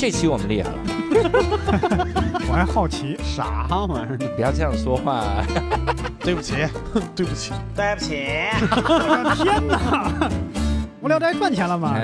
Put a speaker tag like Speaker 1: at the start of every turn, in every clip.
Speaker 1: 这期我们厉害了，
Speaker 2: 我还好奇，
Speaker 3: 啥玩意儿？
Speaker 1: 不要这样说话。
Speaker 2: 对不起，对不起，
Speaker 3: 对不起，
Speaker 2: 我的天哪！无聊斋赚钱了吗？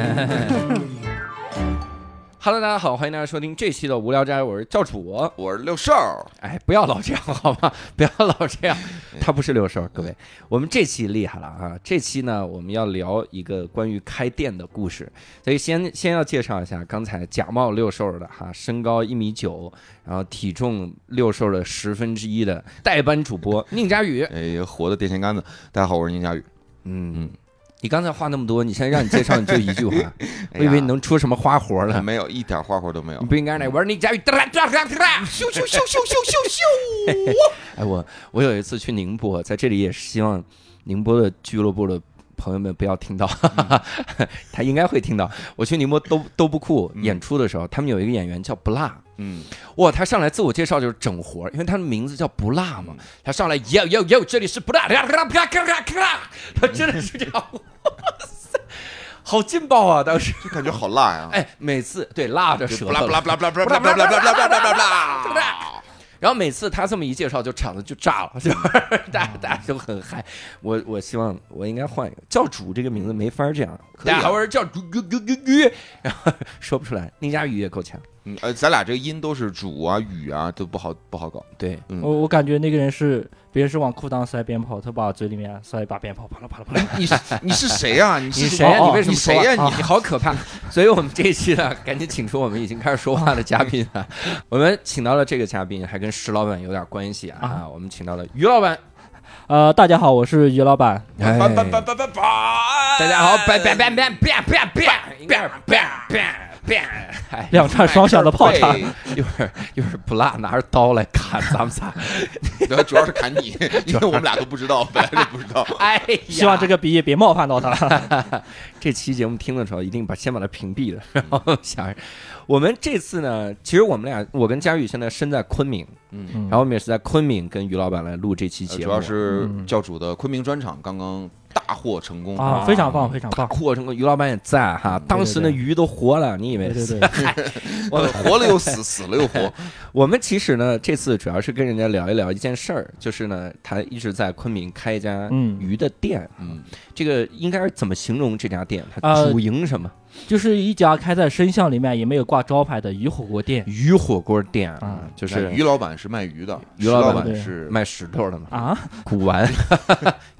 Speaker 1: Hello，大家好，欢迎大家收听这期的无聊斋，我是教主。
Speaker 4: 我是六兽，
Speaker 1: 哎，不要老这样好吗？不要老这样，他不是六兽，各位，我们这期厉害了啊！这期呢，我们要聊一个关于开店的故事，所以先先要介绍一下刚才假冒六兽的哈，身高一米九，然后体重六兽的十分之一的代班主播宁佳宇。
Speaker 4: 哎，活的电线杆子。大家好，我是宁佳宇。
Speaker 1: 嗯
Speaker 4: 嗯，
Speaker 1: 你刚才话那么多，你现在让你介绍，你就一句话，
Speaker 4: 哎
Speaker 1: 我以为你能出什么花活了。
Speaker 4: 没有一点花活都没有
Speaker 1: 你。不应该来，我是宁佳宇，哒哒哒哒哒，咻咻咻咻咻咻咻。哎，我我有一次去宁波，在这里也是希望宁波的俱乐部的朋友们不要听到，他应该会听到。我去宁波都都不酷
Speaker 4: 嗯
Speaker 1: 演出的时候，他们有一个演员叫不辣。
Speaker 4: 嗯，
Speaker 1: 哇，他上来自我介绍就是整活，因为他的名字叫不辣嘛
Speaker 4: 嗯。
Speaker 1: 他上来哟哟哟，这里是不辣，他真的是这样，哇塞，好劲爆啊！当时，
Speaker 4: 就感觉好辣呀！
Speaker 1: 哎，每次对辣着舌头
Speaker 4: 不辣不辣不辣不辣不辣不辣不辣不辣不辣不辣不啦不啦。
Speaker 1: 然后每次他这么一介绍，就场子就炸了，就是大家大家都很嗨。我我希望我应该换一个教主这个名字没法这样。大家好，我是教主，然后 说不出来。宁佳宇也够呛，
Speaker 4: 嗯，呃，咱俩这个音都是主啊、语啊，都不好不好搞。
Speaker 1: 对，
Speaker 4: 嗯
Speaker 5: 我我感觉那个人是别人是往裤裆塞鞭炮，他把嘴里面塞一把鞭炮，啪啦啪啦啪啦。
Speaker 4: 你是你是谁呀？你
Speaker 1: 你
Speaker 4: 是
Speaker 1: 谁你为什么
Speaker 4: 你谁呀？
Speaker 1: 说话
Speaker 4: 你
Speaker 1: 你好可怕！所以我们这一期呢，赶紧请出我们已经开始说话的嘉宾啊。我们请到了这个嘉宾，还跟石老板有点关系啊。
Speaker 5: 啊
Speaker 1: 我们请到了于老板，
Speaker 5: 呃，大家好，我是于老板。
Speaker 1: 哎
Speaker 4: 叭叭叭叭叭叭！
Speaker 1: 大家好，拜拜拜拜拜拜拜拜拜拜拜！哎，
Speaker 5: 两串双响的炮
Speaker 4: 对
Speaker 5: 弹，
Speaker 1: 一会儿一会儿不辣拿着刀来砍咱们仨。
Speaker 4: 主要主要是砍你，因为我们俩都不知道，本来就不知道。
Speaker 1: 哎呀，
Speaker 5: 希望这个比喻别冒犯到他。
Speaker 1: 这期节目听的时候，一定把先把它屏蔽了，然后想，我们这次呢，其实我们俩，我跟佳宇现在身在昆明，
Speaker 4: 嗯，
Speaker 5: 嗯
Speaker 1: 然后我们也是在昆明跟于老板来录这期节目，
Speaker 4: 呃主要是
Speaker 5: 嗯
Speaker 4: 教主的昆明专场刚刚大获成功
Speaker 5: 啊，非常棒，非常棒。
Speaker 1: 获成功于老板也在哈，当时那鱼都活了，你以为？
Speaker 5: 对对对，
Speaker 4: 我 活了又死，死了又活。
Speaker 1: 我们其实呢，这次主要是跟人家聊一聊一件事儿，就是呢，他一直在昆明开一家
Speaker 5: 嗯
Speaker 1: 鱼的店，
Speaker 4: 嗯，
Speaker 1: 这个应该是怎么形容这家店？它
Speaker 5: 呃
Speaker 1: 主营什么？
Speaker 5: 就是一家开在深巷里面也没有挂招牌的鱼火锅店
Speaker 1: 鱼火锅店啊
Speaker 5: 啊，
Speaker 1: 就是
Speaker 4: 于老板是卖鱼的，
Speaker 1: 于老板
Speaker 4: 是
Speaker 1: 卖石头的嘛。
Speaker 5: 啊。
Speaker 1: 古玩、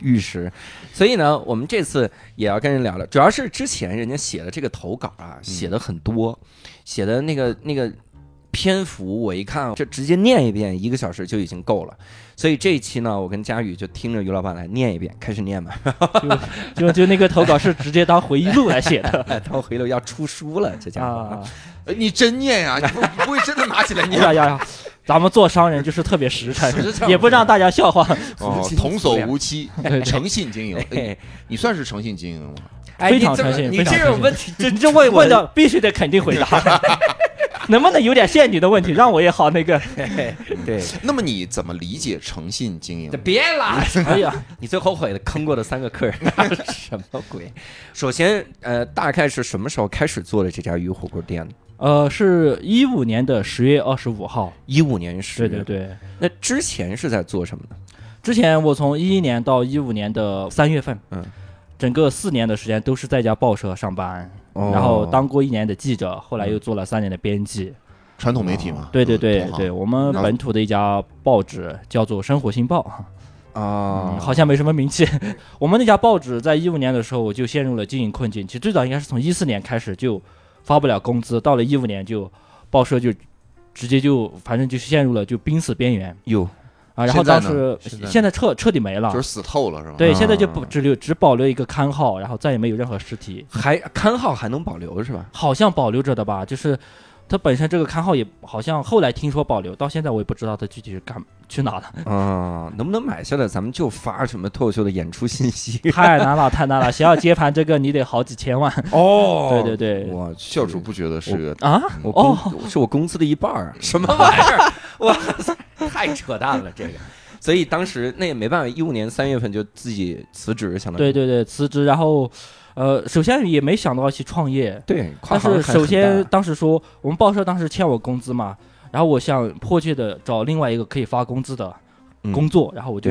Speaker 1: 玉石，所以呢，我们这次也要跟人聊聊，主要是之前人家写的这个投稿啊，写的很多，写的那个那个篇幅，我一看就直接念一遍，一个小时就已经够了。所以这一期呢，我跟佳宇就听着于老板来念一遍，开始念吧。
Speaker 5: 就就那个投稿是直接当回忆录来写的
Speaker 1: 当回头要出书了，这家伙
Speaker 5: 啊。
Speaker 4: 哎你真念呀？你不你不会真的拿起来念？
Speaker 5: 呀呀呀！咱们做商人就是特别实诚
Speaker 1: 实诚，
Speaker 5: 也不让大家笑话。
Speaker 4: 哦，童叟
Speaker 1: 量
Speaker 4: 无欺，诚信经营。哎
Speaker 1: 哎，
Speaker 4: 你算是诚信经营吗？
Speaker 1: 哎
Speaker 5: 非常
Speaker 1: 你这么
Speaker 5: 诚信
Speaker 1: 你这种问题真
Speaker 5: 你这问问的必须得肯定回答，能不能有点陷阱的问题，让我也好那个。
Speaker 1: 对，
Speaker 4: 那么你怎么理解诚信经营？
Speaker 1: 别啦！
Speaker 5: 哎呀，
Speaker 1: 你最后悔的坑过的三个客人，什么鬼？首先，呃，大概是什么时候开始做的这家鱼火锅店呢？
Speaker 5: 呃，是一五年的十月二十五号。
Speaker 1: 一五年十月。
Speaker 5: 对对对，
Speaker 1: 那之前是在做什么呢？
Speaker 5: 之前我从一一年到一五年的三月份，
Speaker 1: 嗯，
Speaker 5: 整个四年的时间都是在家报社上班，
Speaker 1: 哦
Speaker 5: 然后当过一年的记者，后来又做了三年的编辑。
Speaker 4: 传统媒体嘛。
Speaker 5: 对对对对，我们本土的一家报纸叫做《生活新报》。
Speaker 1: 啊
Speaker 5: 嗯，好像没什么名气。我们那家报纸在一五年的时候就陷入了经营困境，其实最早应该是从一四年开始就发不了工资，到了一五年就报社就直接就反正就陷入了就濒死边缘
Speaker 1: 有，
Speaker 5: 啊。然后当时
Speaker 4: 现在
Speaker 5: 彻彻底没了
Speaker 4: 就，是死透了是吧？
Speaker 5: 对，
Speaker 1: 啊
Speaker 5: 现在就不只留只保留一个刊号，然后再也没有任何实体，
Speaker 1: 还刊号还能保留是吧？
Speaker 5: 好像保留着的吧，就是。它本身这个刊号也好像后来听说保留，到现在我也不知道它具体是干去哪了，
Speaker 1: 啊，能不能买下来？咱们就发什么脱口秀的演出信息
Speaker 5: 太难了，太难了！谁要接盘这个，你得好几千万。
Speaker 1: 哦
Speaker 5: 对对对，
Speaker 1: 我去
Speaker 4: 教主不觉得是个
Speaker 5: 啊，
Speaker 1: 我工、
Speaker 5: 哦
Speaker 1: 是我工资的一半儿啊，什么玩意儿？哇塞，太扯淡了这个。所以当时那也没办法，一五年三月份就自己辞职，相当于
Speaker 5: 对对对，辞职，然后，呃，首先也没想到要去创业，
Speaker 1: 对，
Speaker 5: 但是首先当时说我们报社当时欠我工资嘛，然后我想迫切的找另外一个可以发工资的
Speaker 1: 嗯
Speaker 5: 工作，然后我就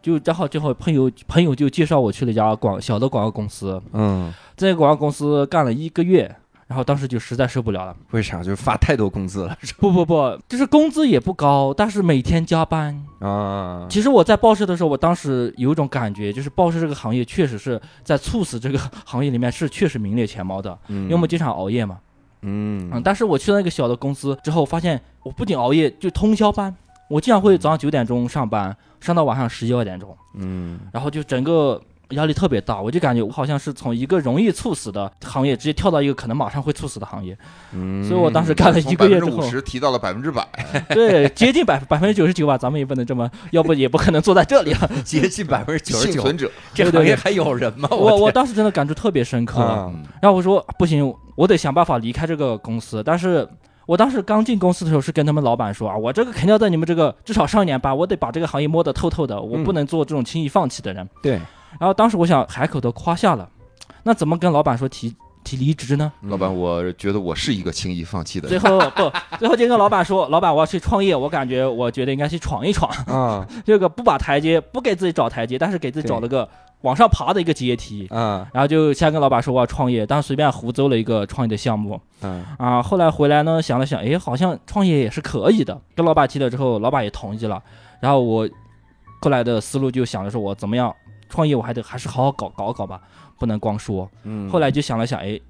Speaker 5: 就正好正好朋友朋友就介绍我去了一家广小的广告公司，
Speaker 1: 嗯，
Speaker 5: 在广告公司干了一个月，然后当时就实在受不了了。
Speaker 1: 为啥？就是发太多工资了，
Speaker 5: 不不不，就是工资也不高，但是每天加班。
Speaker 1: 啊，
Speaker 5: 其实我在报社的时候，我当时有一种感觉，就是报社这个行业确实是在猝死这个行业里面是确实名列前茅的，
Speaker 1: 嗯
Speaker 5: 因为我们经常熬夜嘛。
Speaker 1: 嗯。
Speaker 5: 嗯，但是我去了那个小的公司之后，发现我不仅熬夜，就通宵班，我经常会早上九点钟上班，上到晚上十一二点钟，
Speaker 1: 嗯。
Speaker 5: 然后就整个压力特别大，我就感觉我好像是从一个容易猝死的行业直接跳到一个可能马上会猝死的行业，
Speaker 1: 嗯，
Speaker 5: 所以我当时干了一个月之后
Speaker 4: 五，十提到了百分之百，
Speaker 5: 对，接近百百分之九十九吧，咱们也不能这么，要不也不可能坐在这里啊。
Speaker 1: 接近百分之九十九，
Speaker 4: 幸存者。
Speaker 1: 这行业还有人吗？
Speaker 5: 我我
Speaker 1: 天
Speaker 5: 当时真的感触特别深刻，然后我说不行，我得想办法离开这个公司。但是我当时刚进公司的时候是跟他们老板说啊，我这个肯定要在你们这个至少上一年吧，我得把这个行业摸得透透的，我
Speaker 1: 嗯
Speaker 5: 不能做这种轻易放弃的人。
Speaker 1: 对，
Speaker 5: 然后当时我想海口都夸下了，那怎么跟老板说提提离职呢？
Speaker 4: 老板，我觉得我是一个轻易放弃的人最。
Speaker 5: 后不，最后就跟老板说，老板我要去创业，我感觉我觉得应该去闯一闯，
Speaker 1: 啊
Speaker 5: 这个不把台阶，不给自己找台阶，但是给自己找了个往上爬的一个阶梯。
Speaker 1: 啊
Speaker 5: 然后就先跟老板说我要创业，当时随便胡诌了一个创业的项目
Speaker 1: 嗯
Speaker 5: 啊。后来回来呢，想了想，哎，好像创业也是可以的。跟老板提了之后，老板也同意了。然后我后来的思路就想着说，我怎么样创业，我还得还是好好搞搞搞吧，不能光说。
Speaker 1: 嗯。
Speaker 5: 后来就想了想，哎，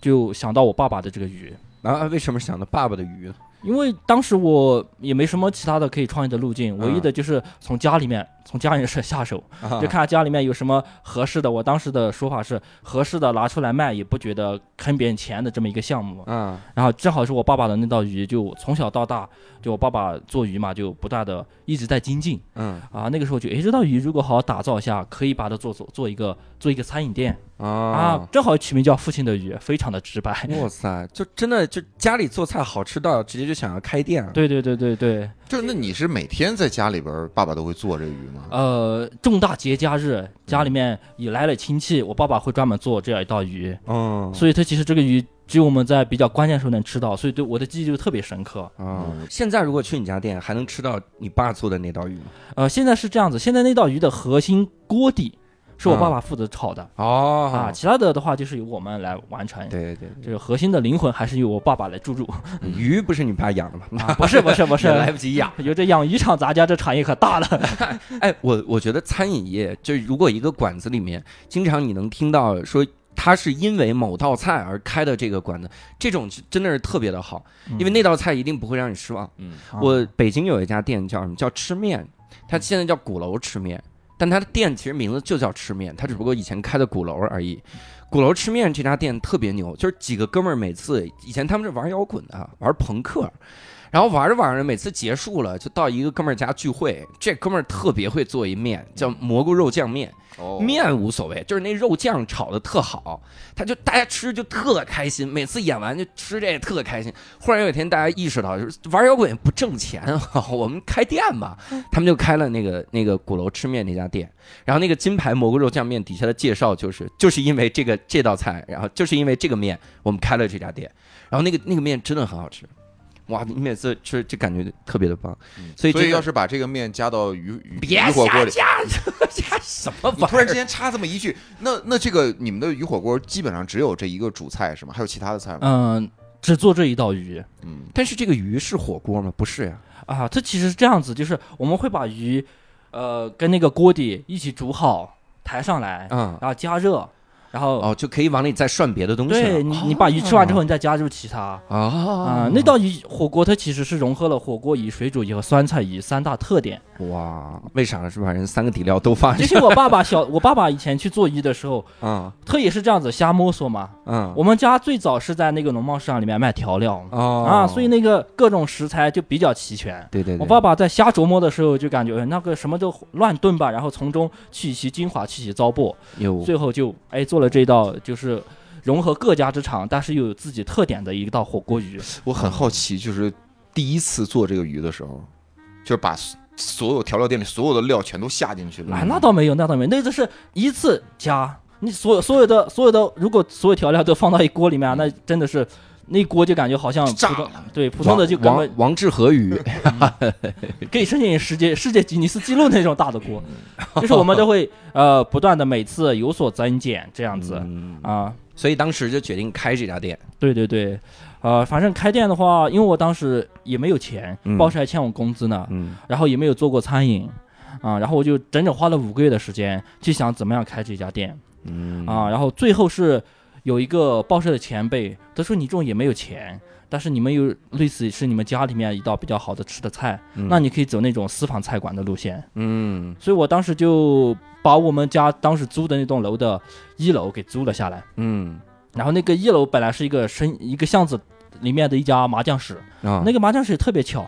Speaker 5: 就想到我爸爸的这个鱼，
Speaker 1: 然后为什么想到爸爸的鱼？
Speaker 5: 因为当时我也没什么其他的可以创业的路径，唯一的就是从家里面从家人是下手，
Speaker 1: 啊
Speaker 5: 就看家里面有什么合适的。我当时的说法是合适的拿出来卖，也不觉得坑别人钱的这么一个项目。
Speaker 1: 嗯
Speaker 5: 然后正好是我爸爸的那道鱼，就从小到大，就我爸爸做鱼嘛，就不断的一直在精进
Speaker 1: 嗯
Speaker 5: 啊。那个时候就诶，这道鱼如果好好打造一下，可以把它做做做一个做一个餐饮店啊
Speaker 1: 啊。
Speaker 5: 正好取名叫父亲的鱼，非常的直白。
Speaker 1: 哇塞，就真的就家里做菜好吃到直接就想要开店。
Speaker 5: 对对对对对，
Speaker 4: 就是那你是每天在家里边儿，爸爸都会做这个鱼吗？
Speaker 5: 呃，重大节假日，家里面也来了亲戚，我爸爸会专门做这样一道鱼，
Speaker 1: 嗯
Speaker 5: 所以它其实这个鱼只有我们在比较关键时候能吃到，所以对我的记忆就特别深刻。
Speaker 1: 啊
Speaker 4: 嗯，
Speaker 1: 现在如果去你家店，还能吃到你爸做的那道鱼吗？
Speaker 5: 呃，现在是这样子，现在那道鱼的核心锅底是我爸爸负责炒的、
Speaker 1: 哦
Speaker 5: 啊，其他的的话就是由我们来完成。
Speaker 1: 对对对
Speaker 5: 这个核心的灵魂还是由我爸爸来注入。
Speaker 1: 鱼不是你爸养的吗？
Speaker 5: 啊、不是不是不是，
Speaker 1: 来不及养。
Speaker 5: 有这养鱼场，咱家这产业可大了。
Speaker 1: 哎，我我觉得餐饮业，就如果一个馆子里面，经常你能听到说。他是因为某道菜而开的这个馆子，这种真的是特别的好，因为那道菜一定不会让你失望。
Speaker 4: 嗯，
Speaker 5: 啊
Speaker 1: 我北京有一家店叫什么？叫吃面，它现在叫鼓楼吃面，但他的店其实名字就叫吃面，他只不过以前开的鼓楼而已。鼓楼吃面这家店特别牛，就是几个哥们儿每次以前他们是玩摇滚的，玩朋克。然后玩着玩着，每次结束了就到一个哥们儿家聚会，这哥们儿特别会做一面，叫蘑菇肉酱面。
Speaker 4: 哦，
Speaker 1: 面无所谓，就是那肉酱炒的特好，他就大家吃就特开心，每次演完就吃这特开心。忽然有一天，大家意识到，就是玩摇滚也不挣钱啊，我们开店吧。他们就开了那个那个鼓楼吃面那家店，然后那个金牌蘑菇肉酱面底下的介绍就是，就是因为这个这道菜，然后就是因为这个面，我们开了这家店。然后那个那个面真的很好吃，哇！你每次吃就感觉特别的棒，所以这个
Speaker 4: 所以要是把这个面加到鱼鱼
Speaker 1: 别
Speaker 4: 鱼火锅里，
Speaker 1: 加 加什么玩意儿？
Speaker 4: 你突然之间插这么一句，那那这个你们的鱼火锅基本上只有这一个主菜是吗？还有其他的菜吗？
Speaker 5: 嗯，只做这一道鱼
Speaker 4: 嗯，
Speaker 1: 但是这个鱼是火锅吗？不是呀。
Speaker 5: 啊。它其实是这样子，就是我们会把鱼，呃，跟那个锅底一起煮好，抬上来，
Speaker 1: 嗯，
Speaker 5: 然后加热，然后
Speaker 1: 哦，就可以往里再涮别的东西了。
Speaker 5: 对你，你把鱼吃完之后，你再加入其他。
Speaker 1: 啊
Speaker 5: 啊、那道鱼火锅它其实是融合了火锅鱼、水煮鱼和酸菜鱼三大特点。
Speaker 1: 哇，为啥呢？是把人三个底料都放
Speaker 5: 就
Speaker 1: 进去？
Speaker 5: 是我爸爸小，我爸爸以前去做鱼的时候，
Speaker 1: 嗯
Speaker 5: 他也是这样子瞎摸索嘛。
Speaker 1: 嗯，
Speaker 5: 我们家最早是在那个农贸市场里面卖调料、
Speaker 1: 哦
Speaker 5: 啊，所以那个各种食材就比较齐全。
Speaker 1: 对对对，
Speaker 5: 我爸爸在瞎琢磨的时候，就感觉哎那个什么都乱炖吧，然后从中取其精华，去其糟粕，
Speaker 1: 有
Speaker 5: 最后就哎做了这道就是融合各家之长，但是又有自己特点的一道火锅鱼。
Speaker 4: 我很好奇，就是第一次做这个鱼的时候，就是把所有调料店里所有的料全都下进去了。
Speaker 5: 啊，那倒没有，那倒没有，那就是一次加。你所有所有的所有的，如果所有调料都放到一锅里面啊，那真的是那锅就感觉好像
Speaker 4: 炸
Speaker 5: 了。对普通的就根本
Speaker 1: 王王致和鱼，
Speaker 5: 可以申请世界世界吉尼斯纪录那种大的锅，就是我们都会呃不断的每次有所增减这样子。
Speaker 1: 嗯。
Speaker 5: 啊。
Speaker 1: 所以当时就决定开这家店。
Speaker 5: 对对对，呃，反正开店的话，因为我当时也没有钱
Speaker 1: 嗯，
Speaker 5: 报社还欠我工资呢，
Speaker 1: 嗯。
Speaker 5: 然后也没有做过餐饮，啊，然后我就整整花了五个月的时间去想怎么样开这家店。
Speaker 1: 嗯。
Speaker 5: 啊，然后最后是有一个报社的前辈，他说你这种也没有钱。但是你们有类似是你们家里面一道比较好的吃的菜，
Speaker 1: 嗯
Speaker 5: 那你可以走那种私房菜馆的路线。
Speaker 1: 嗯
Speaker 5: 所以我当时就把我们家当时租的那栋楼的一楼给租了下来。
Speaker 1: 嗯
Speaker 5: 然后那个一楼本来是一个深一个巷子里面的一家麻将室，
Speaker 1: 啊
Speaker 5: 那个麻将室也特别巧，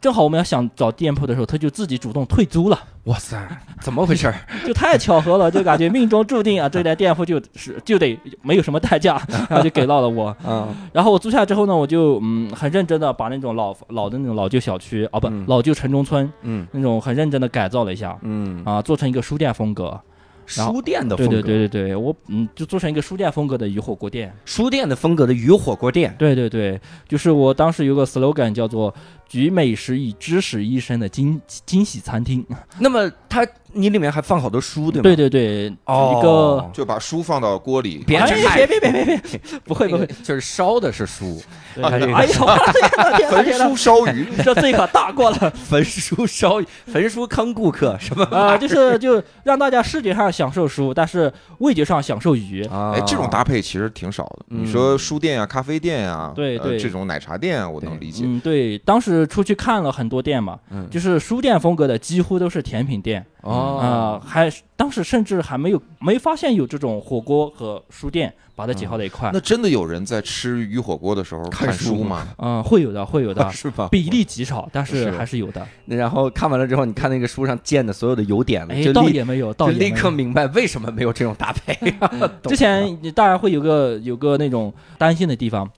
Speaker 5: 正好我们要想找店铺的时候，他就自己主动退租了，
Speaker 1: 哇塞，怎么回事儿？
Speaker 5: 就太巧合了，就感觉命中注定啊，这家店铺就是就得没有什么代价，然后就给到了我。
Speaker 1: 嗯
Speaker 5: 然后我租下之后呢，我就嗯很认真的把那种老老的那种老旧小区啊不、
Speaker 1: 嗯
Speaker 5: 老旧城中村
Speaker 1: 嗯
Speaker 5: 那种很认真的改造了一下
Speaker 1: 嗯，
Speaker 5: 啊，做成一个书店风格。
Speaker 1: 书店的风格，
Speaker 5: 对对对对，我嗯就做成一个书店风格的鱼火锅店。
Speaker 1: 书店的风格的鱼火锅店。
Speaker 5: 对对对，就是我当时有个 slogan 叫做“举美食以知识一生的惊惊喜餐厅
Speaker 1: 那么它你里面还放好多书，对”。吗？
Speaker 5: 对对对，
Speaker 1: 哦，
Speaker 5: 一个
Speaker 4: 就把书放到锅里，
Speaker 1: 别
Speaker 5: 别别别别别，不会不会，
Speaker 1: 就是烧的是书，哎
Speaker 5: 哎呦，
Speaker 4: 焚书烧鱼，
Speaker 5: 这这可大过了
Speaker 1: 焚书烧焚书坑顾客什么
Speaker 5: 啊！就是就让大家视觉上享受书，但是味觉上享受鱼。
Speaker 1: 啊
Speaker 4: 哎，这种搭配其实挺少的。
Speaker 1: 嗯
Speaker 4: 你说书店啊、咖啡店啊，
Speaker 5: 对对
Speaker 4: 呃这种奶茶店啊，我能理解。
Speaker 5: 嗯，对，当时出去看了很多店嘛，
Speaker 1: 嗯
Speaker 5: 就是书店风格的几乎都是甜品店
Speaker 1: 哦
Speaker 5: 啊，还当时甚至还没有没发现有这种火锅和书店把它结合在一块。
Speaker 4: 那真的有人在吃鱼火锅的时候看
Speaker 1: 看书
Speaker 4: 书吗？
Speaker 5: 嗯，会有的，会有的，
Speaker 1: 是吧？
Speaker 5: 比例极少，但是
Speaker 1: 是
Speaker 5: 还是有的。
Speaker 1: 然后看完了之后，你看那个书上建的所有的油点子，
Speaker 5: 哎，
Speaker 1: 就立
Speaker 5: 倒也没有，
Speaker 1: 就
Speaker 5: 倒也没有
Speaker 1: 立刻明白为什么没有这种搭配。
Speaker 5: 之前你大家会有个有个那种担心的地方，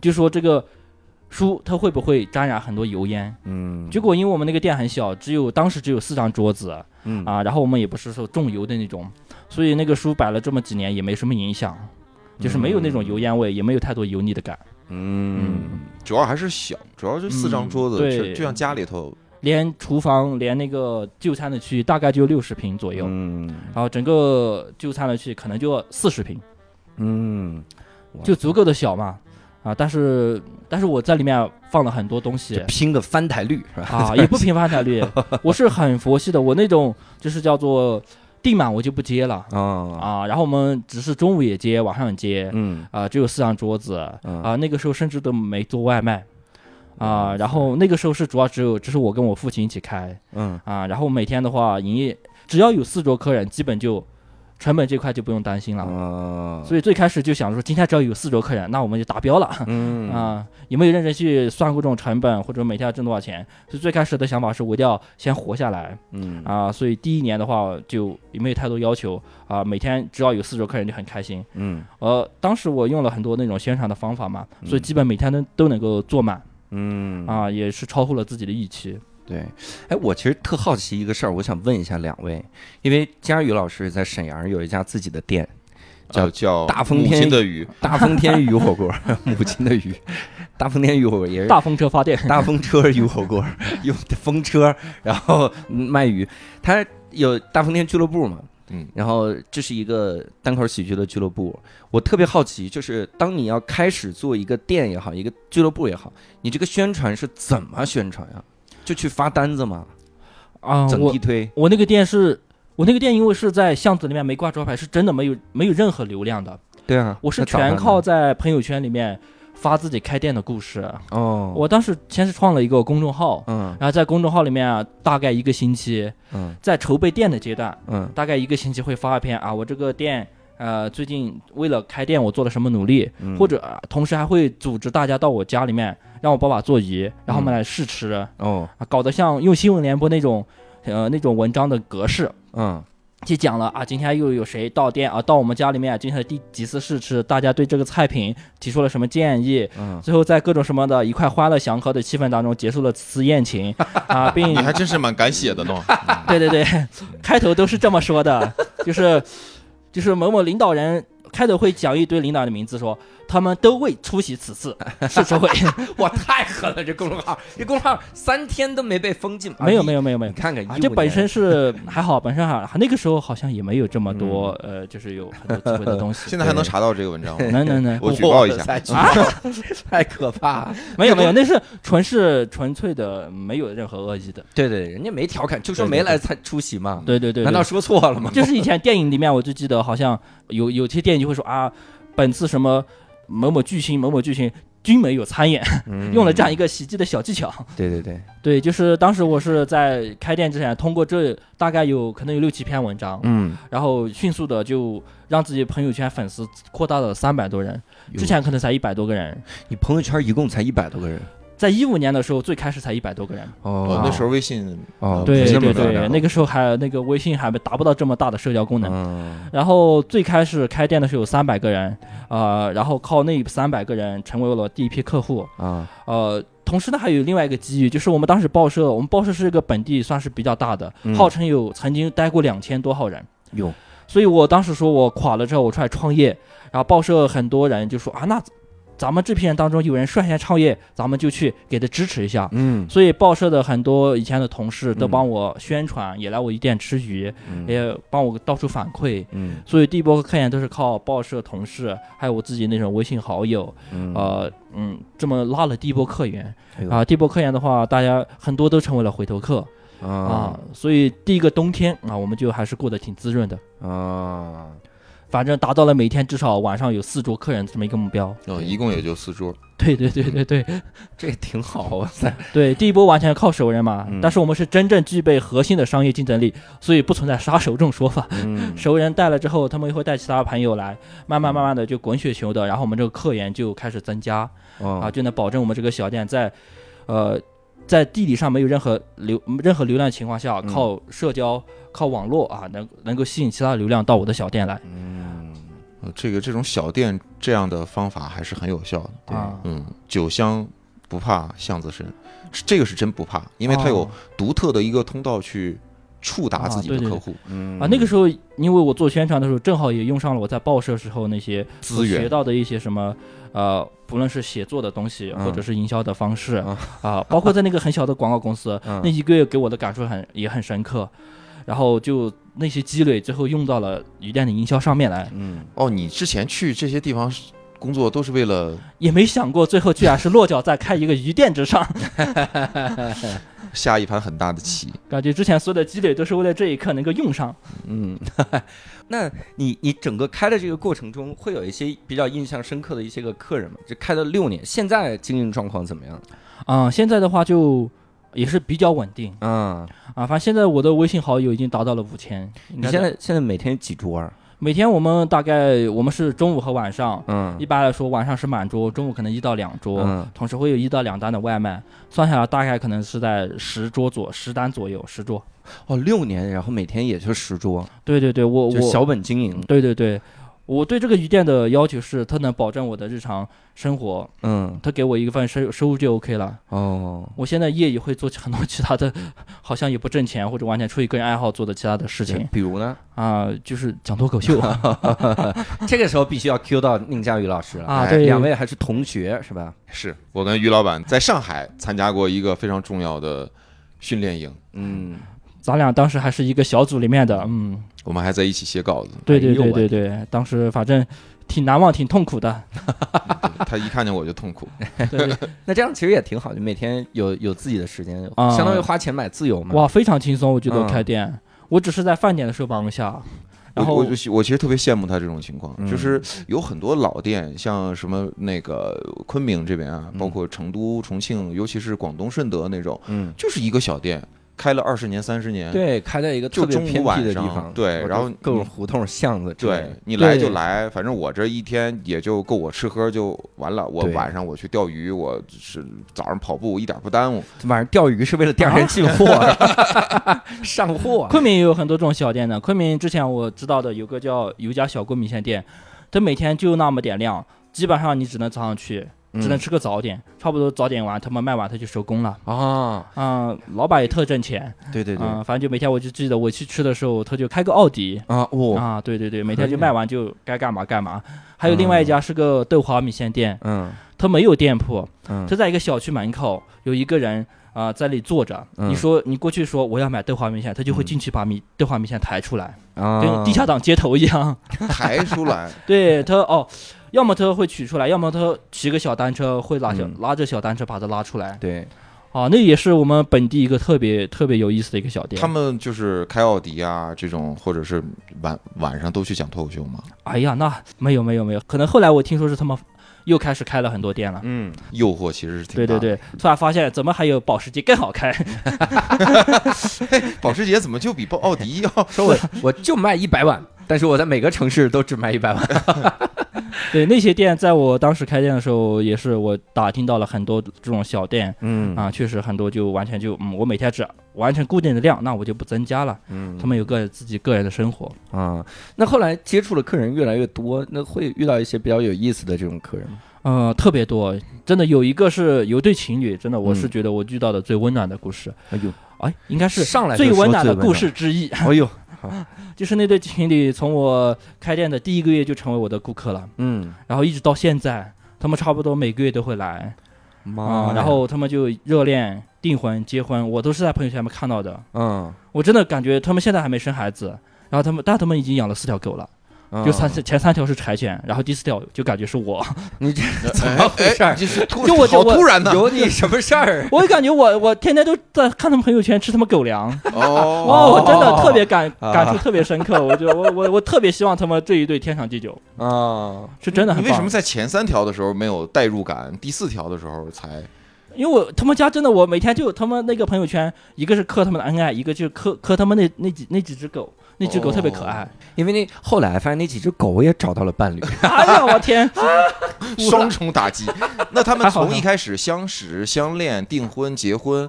Speaker 5: 就是说这个书它会不会沾染很多油烟？
Speaker 1: 嗯。
Speaker 5: 结果因为我们那个店很小，只有当时只有四张桌子
Speaker 1: 嗯。
Speaker 5: 啊，然后我们也不是说重油的那种，所以那个书摆了这么几年也没什么影响，就是没有那种油烟味，也没有太多油腻的感。
Speaker 1: 嗯
Speaker 4: 主要还是小，主要就四张桌子，
Speaker 5: 嗯对。
Speaker 4: 就就像家里头。
Speaker 5: 连厨房连那个就餐的区域大概就六十平左右，
Speaker 1: 嗯。
Speaker 5: 然后整个就餐的区域可能就四十平。
Speaker 1: 嗯，
Speaker 5: 就足够的小嘛，啊，但是但是我在里面放了很多东西。
Speaker 1: 拼个翻台率是吧？
Speaker 5: 啊，也不拼翻台率，我是很佛系的，我那种就是叫做订满我就不接了
Speaker 1: 啊
Speaker 5: 啊，然后我们只是中午也接，晚上也接，
Speaker 1: 嗯。
Speaker 5: 啊，只有四张桌子
Speaker 1: 嗯。
Speaker 5: 啊，那个时候甚至都没做外卖。啊，然后那个时候是主要只有，只是我跟我父亲一起开
Speaker 1: 嗯。
Speaker 5: 啊，然后每天的话，营业只要有四桌客人，基本就成本这块就不用担心了。
Speaker 1: 啊，
Speaker 5: 所以最开始就想说，今天只要有四桌客人，那我们就达标了。
Speaker 1: 嗯
Speaker 5: 啊，有没有认真去算过这种成本，或者每天要挣多少钱？所以最开始的想法是我一定要先活下来
Speaker 1: 嗯
Speaker 5: 啊，所以第一年的话就也没有太多要求啊，每天只要有四桌客人就很开心。
Speaker 1: 嗯
Speaker 5: 呃，当时我用了很多那种宣传的方法嘛，所以
Speaker 1: 嗯
Speaker 5: 基本每天都都能够坐满
Speaker 1: 嗯
Speaker 5: 啊，也是超乎了自己的预期。
Speaker 1: 对，哎，我其实特好奇一个事儿，我想问一下两位，因为佳宇老师在沈阳有一家自己的店，叫
Speaker 4: 叫叫
Speaker 1: 大风天
Speaker 4: 亲的鱼，
Speaker 1: 大风天鱼火锅，母亲的鱼，大风天鱼火锅也是
Speaker 5: 大风车发电，
Speaker 1: 大风车鱼火锅，用风车，然后卖鱼，他有大风天俱乐部嘛，
Speaker 4: 嗯，
Speaker 1: 然后这是一个单口喜剧的俱乐部。我特别好奇，就是当你要开始做一个店也好，一个俱乐部也好，你这个宣传是怎么宣传呀？就去发单子嘛？
Speaker 5: 啊，我
Speaker 1: 整地推？
Speaker 5: 我那个店是。我那个店因为是在巷子里面没挂招牌，是真的没有没有任何流量的。
Speaker 1: 对啊，
Speaker 5: 我是全靠在朋友圈里面发自己开店的故事。
Speaker 1: 哦，
Speaker 5: 我当时先是创了一个公众号，
Speaker 1: 嗯
Speaker 5: 然后在公众号里面啊，大概一个星期，
Speaker 1: 嗯
Speaker 5: 在筹备店的阶段，
Speaker 1: 嗯
Speaker 5: 大概一个星期会发一篇啊，我这个店。呃，最近为了开店，我做了什么努力？
Speaker 1: 嗯，
Speaker 5: 或者、啊同时还会组织大家到我家里面，让我爸爸做鱼，然后我们来试吃，
Speaker 1: 哦。
Speaker 5: 啊，搞得像用新闻联播那种，呃，那种文章的格式，
Speaker 1: 嗯。
Speaker 5: 去讲了啊，今天又有谁到店啊，到我们家里面，今天的第几次试吃，大家对这个菜品提出了什么建议，
Speaker 1: 嗯，
Speaker 5: 最后在各种什么的一块欢乐祥和的气氛当中结束了此次宴请啊，并
Speaker 4: 你还真是蛮敢写的呢。
Speaker 5: 对对对，开头都是这么说的，就是就是某某领导人开头会讲一堆领导的名字说。他们都未出席此次试车会，
Speaker 1: 哇，太狠了！这公众号，这公众号三天都没被封禁，
Speaker 5: 没有没有没有没有，
Speaker 1: 你看看，
Speaker 5: 这本身是还好，本身还那个时候好像也没有这么多，呃，就是有很多机会的东西。
Speaker 4: 现在还能查到这个文章吗？
Speaker 5: 能能能，
Speaker 4: 我举报一下
Speaker 1: 啊！太可怕，
Speaker 5: 没有没有，那是纯是纯粹的，没有任何恶意的。
Speaker 1: 对对，人家没调侃，就说没来参出席嘛。
Speaker 5: 对对对，
Speaker 1: 难道说错了吗？
Speaker 5: 就是以前电影里面，我就记得好像有有些电影就会说啊，本次什么。某某巨星，某某巨星均没有参演，用了这样一个袭击的小技巧。
Speaker 1: 对对对
Speaker 5: 对，就是当时我是在开店之前，通过这大概有可能有六七篇文章，
Speaker 1: 嗯，
Speaker 5: 然后迅速的就让自己朋友圈粉丝扩大了三百多人，之前可能才一百多个人。
Speaker 1: 你朋友圈一共才一百多个人？
Speaker 5: 在一五年的时候，最开始才一百多个人。
Speaker 4: 哦，那时候微信
Speaker 1: 哦，
Speaker 5: 对对对，那个时候还那个微信还没达不到这么大的社交功能。然后最开始开店的时候有三百个人，呃，然后靠那三百个人成为了第一批客户。
Speaker 1: 啊，
Speaker 5: 呃，同时呢还有另外一个机遇，就是我们当时报社，我们报社是一个本地算是比较大的，号称有曾经待过两千多号人。
Speaker 1: 有，
Speaker 5: 所以我当时说我垮了之后我出来创业，然后报社很多人就说啊那。咱们这批人当中有人率先创业，咱们就去给他支持一下。
Speaker 1: 嗯，
Speaker 5: 所以报社的很多以前的同事都帮我宣传，也来我一店吃鱼，也帮我到处反馈。
Speaker 1: 嗯，
Speaker 5: 所以第一波客源都是靠报社同事，还有我自己那种微信好友，嗯呃，嗯，这么拉了第一波客源。啊，第一波客源的话，大家很多都成为了回头客。啊，所以第一个冬天啊，我们就还是过得挺滋润的。
Speaker 1: 啊。
Speaker 5: 反正达到了每天至少晚上有四桌客人这么一个目标。
Speaker 4: 哦，一共也就四桌。
Speaker 5: 对对对对对，
Speaker 1: 这挺好哇 塞。
Speaker 5: 对，第一波完全靠熟人嘛，但是我们是真正具备核心的商业竞争力，所以不存在杀手这种说法。熟人带了之后，他们又会带其他朋友来，慢慢慢慢的就滚雪球的，然后我们这个客源就开始增加，啊，就能保证我们这个小店在，呃。在地理上没有任何流任何流量情况下，靠社交、靠网络啊，能能够吸引其他流量到我的小店来。
Speaker 1: 嗯，
Speaker 4: 这个这种小店这样的方法还是很有效的。
Speaker 5: 对，
Speaker 4: 嗯，酒香不怕巷子深，这个是真不怕，因为它有独特的一个通道去触达自己的客户。
Speaker 5: 嗯啊，那个时候因为我做宣传的时候，正好也用上了我在报社时候那些
Speaker 4: 资源
Speaker 5: 学到的一些什么。呃，不论是写作的东西，或者是营销的方式，啊，包括在那个很小的广告公司，那一个月给我的感触很也很深刻，然后就那些积累，最后用到了鱼店的营销上面来。
Speaker 1: 嗯，
Speaker 4: 哦，你之前去这些地方工作都是为了，
Speaker 5: 也没想过最后居然是落脚在开一个鱼店之上。
Speaker 4: 下一盘很大的棋，
Speaker 5: 感觉之前所有的积累都是为了这一刻能够用上。
Speaker 1: 嗯，那你你整个开的这个过程中，会有一些比较印象深刻的一些个客人吗？就开了六年，现在经营状况怎么样？
Speaker 5: 啊，现在的话就也是比较稳定。
Speaker 1: 嗯
Speaker 5: 啊，反正现在我的微信好友已经达到了五千。
Speaker 1: 你现在现在每天几桌？
Speaker 5: 每天我们大概我们是中午和晚上，
Speaker 1: 嗯，
Speaker 5: 一般来说晚上是满桌，中午可能一到两桌，
Speaker 1: 嗯，
Speaker 5: 同时会有一到两单的外卖，算下来大概可能是在十桌左十单左右，十桌。
Speaker 1: 哦，六年，然后每天也就十桌。
Speaker 5: 对对对，我我
Speaker 1: 小本经营。
Speaker 5: 对对对。我对这个鱼店的要求是，它能保证我的日常生活。
Speaker 1: 嗯，
Speaker 5: 他给我一份收收入就 OK 了。
Speaker 1: 哦，
Speaker 5: 我现在业余会做很多其他的，好像也不挣钱或者完全出于个人爱好做的其他的事情。
Speaker 1: 比如呢？
Speaker 5: 啊，就是讲脱口秀。
Speaker 1: 这个时候必须要 Q 到宁佳宇老师了
Speaker 5: 啊！对，
Speaker 1: 两位还是同学是吧？
Speaker 4: 是我跟于老板在上海参加过一个非常重要的训练营。
Speaker 1: 嗯。
Speaker 5: 咱俩当时还是一个小组里面的，嗯，
Speaker 4: 我们还在一起写稿子。
Speaker 5: 对对对对对，当时反正挺难忘，挺痛苦的。
Speaker 4: 他一看见我就痛苦。
Speaker 5: 对，
Speaker 1: 那这样其实也挺好，就每天有有自己的时间，相当于花钱买自由嘛。
Speaker 5: 哇，非常轻松，我觉得开店，我只是在饭点的时候帮一下。然后
Speaker 4: 我我其实特别羡慕他这种情况，就是有很多老店，像什么那个昆明这边啊，包括成都、重庆，尤其是广东顺德那种，
Speaker 1: 嗯，
Speaker 4: 就是一个小店。开了二十年、三十年，
Speaker 1: 对，开在一个特别偏僻的地方，
Speaker 4: 对，然后
Speaker 1: 各种胡同巷子，
Speaker 4: 对你来就来，反正我这一天也就够我吃喝就完了。我晚上我去钓鱼，我是早上跑步，一点不耽误。
Speaker 1: 晚上钓鱼是为了第二天进货、上货。
Speaker 5: 昆明也有很多这种小店的，昆明之前我知道的有个叫有家小锅米线店，它每天就那么点量，基本上你只能早上去。只能吃个早点，差不多早点完，他们卖完他就收工了。
Speaker 1: 啊，
Speaker 5: 嗯、老板也特挣钱，
Speaker 1: 对对对，
Speaker 5: 啊、反正就每天我就记得我去吃的时候，他就开个奥迪。
Speaker 1: 啊，哦，
Speaker 5: 啊，对对对，每天就卖完就该干嘛干嘛。还有另外一家是个豆花米线店，
Speaker 1: 嗯。
Speaker 5: 他没有店铺，
Speaker 1: 嗯。
Speaker 5: 它在一个小区门口有一个人啊、在那里坐着。
Speaker 1: 嗯。
Speaker 5: 你说你过去说我要买豆花米线，他就会
Speaker 1: 嗯。
Speaker 5: 进去把米豆花米线抬出来，
Speaker 1: 啊，
Speaker 5: 跟地下党街头一样。
Speaker 4: 抬出来，
Speaker 5: 对他哦，要么他会取出来，要么他骑个小单车会拉小、
Speaker 1: 嗯
Speaker 5: 拉着小单车把它拉出来。
Speaker 1: 对，
Speaker 5: 啊，那也是我们本地一个特别特别有意思的一个小店。
Speaker 4: 他们就是开奥迪啊这种，或者是晚晚上都去讲脱口秀吗？
Speaker 5: 哎呀，那没有没有没有，可能后来我听说是他们又开始开了很多店了。
Speaker 1: 嗯，
Speaker 4: 诱惑其实是挺大的。
Speaker 5: 对对对，突然发现怎么还有保时捷更好开？
Speaker 4: 保时捷怎么就比奥迪要？
Speaker 1: 说我我就卖一百万，但是我在每个城市都只卖一百万。
Speaker 5: 对，那些店在我当时开店的时候，也是我打听到了很多这种小店。
Speaker 1: 嗯。
Speaker 5: 啊，确实很多就完全就嗯，我每天只完成固定的量，那我就不增加了。
Speaker 1: 嗯。
Speaker 5: 他们有个自己个人的生活。
Speaker 1: 啊，那后来接触的客人越来越多，那会遇到一些比较有意思的这种客人吗？
Speaker 5: 呃，特别多，真的有一个是有对情侣，真的我是
Speaker 1: 嗯。
Speaker 5: 觉得我遇到的最温暖的故事，
Speaker 1: 哎呦，
Speaker 5: 哎，应该是
Speaker 1: 上来
Speaker 5: 最温暖的故事之一，
Speaker 1: 哎呦，
Speaker 5: 就是那对情侣从我开店的第一个月就成为我的顾客了，
Speaker 1: 嗯，
Speaker 5: 然后一直到现在，他们差不多每个月都会来。
Speaker 1: 妈
Speaker 5: 啊、
Speaker 1: 呀，
Speaker 5: 然后他们就热恋、订婚、结婚，我都是在朋友圈里面看到的，
Speaker 1: 嗯，
Speaker 5: 我真的感觉他们现在还没生孩子。然后他们，但他们已经养了四条狗了，
Speaker 1: 嗯
Speaker 5: 就三前三条是柴犬，然后第四条就感觉是我，
Speaker 1: 你这怎么回事儿？
Speaker 4: 这是突
Speaker 5: 就我就我
Speaker 4: 好突然的！
Speaker 1: 有你什么事儿？
Speaker 5: 我就感觉我我天天都在看他们朋友圈吃他们狗粮，
Speaker 4: 哦
Speaker 5: 哦，我真的特别感
Speaker 1: 啊
Speaker 5: 感触特别深刻，我就我我我特别希望他们这一对天长地久，
Speaker 1: 啊，
Speaker 5: 是真的很
Speaker 4: 你为什么。在前三条的时候没有代入感，第四条的时候才？
Speaker 5: 因为我他们家真的，我每天就他们那个朋友圈，一个是磕他们的恩爱，一个就是磕磕他们那那几那几只狗，那只狗特别可爱。
Speaker 1: 因为那后来发现那几只狗也找到了伴侣，
Speaker 5: 哎呀，我天！
Speaker 4: 双重打击。那他们从一开始相识、相恋、订婚、结婚，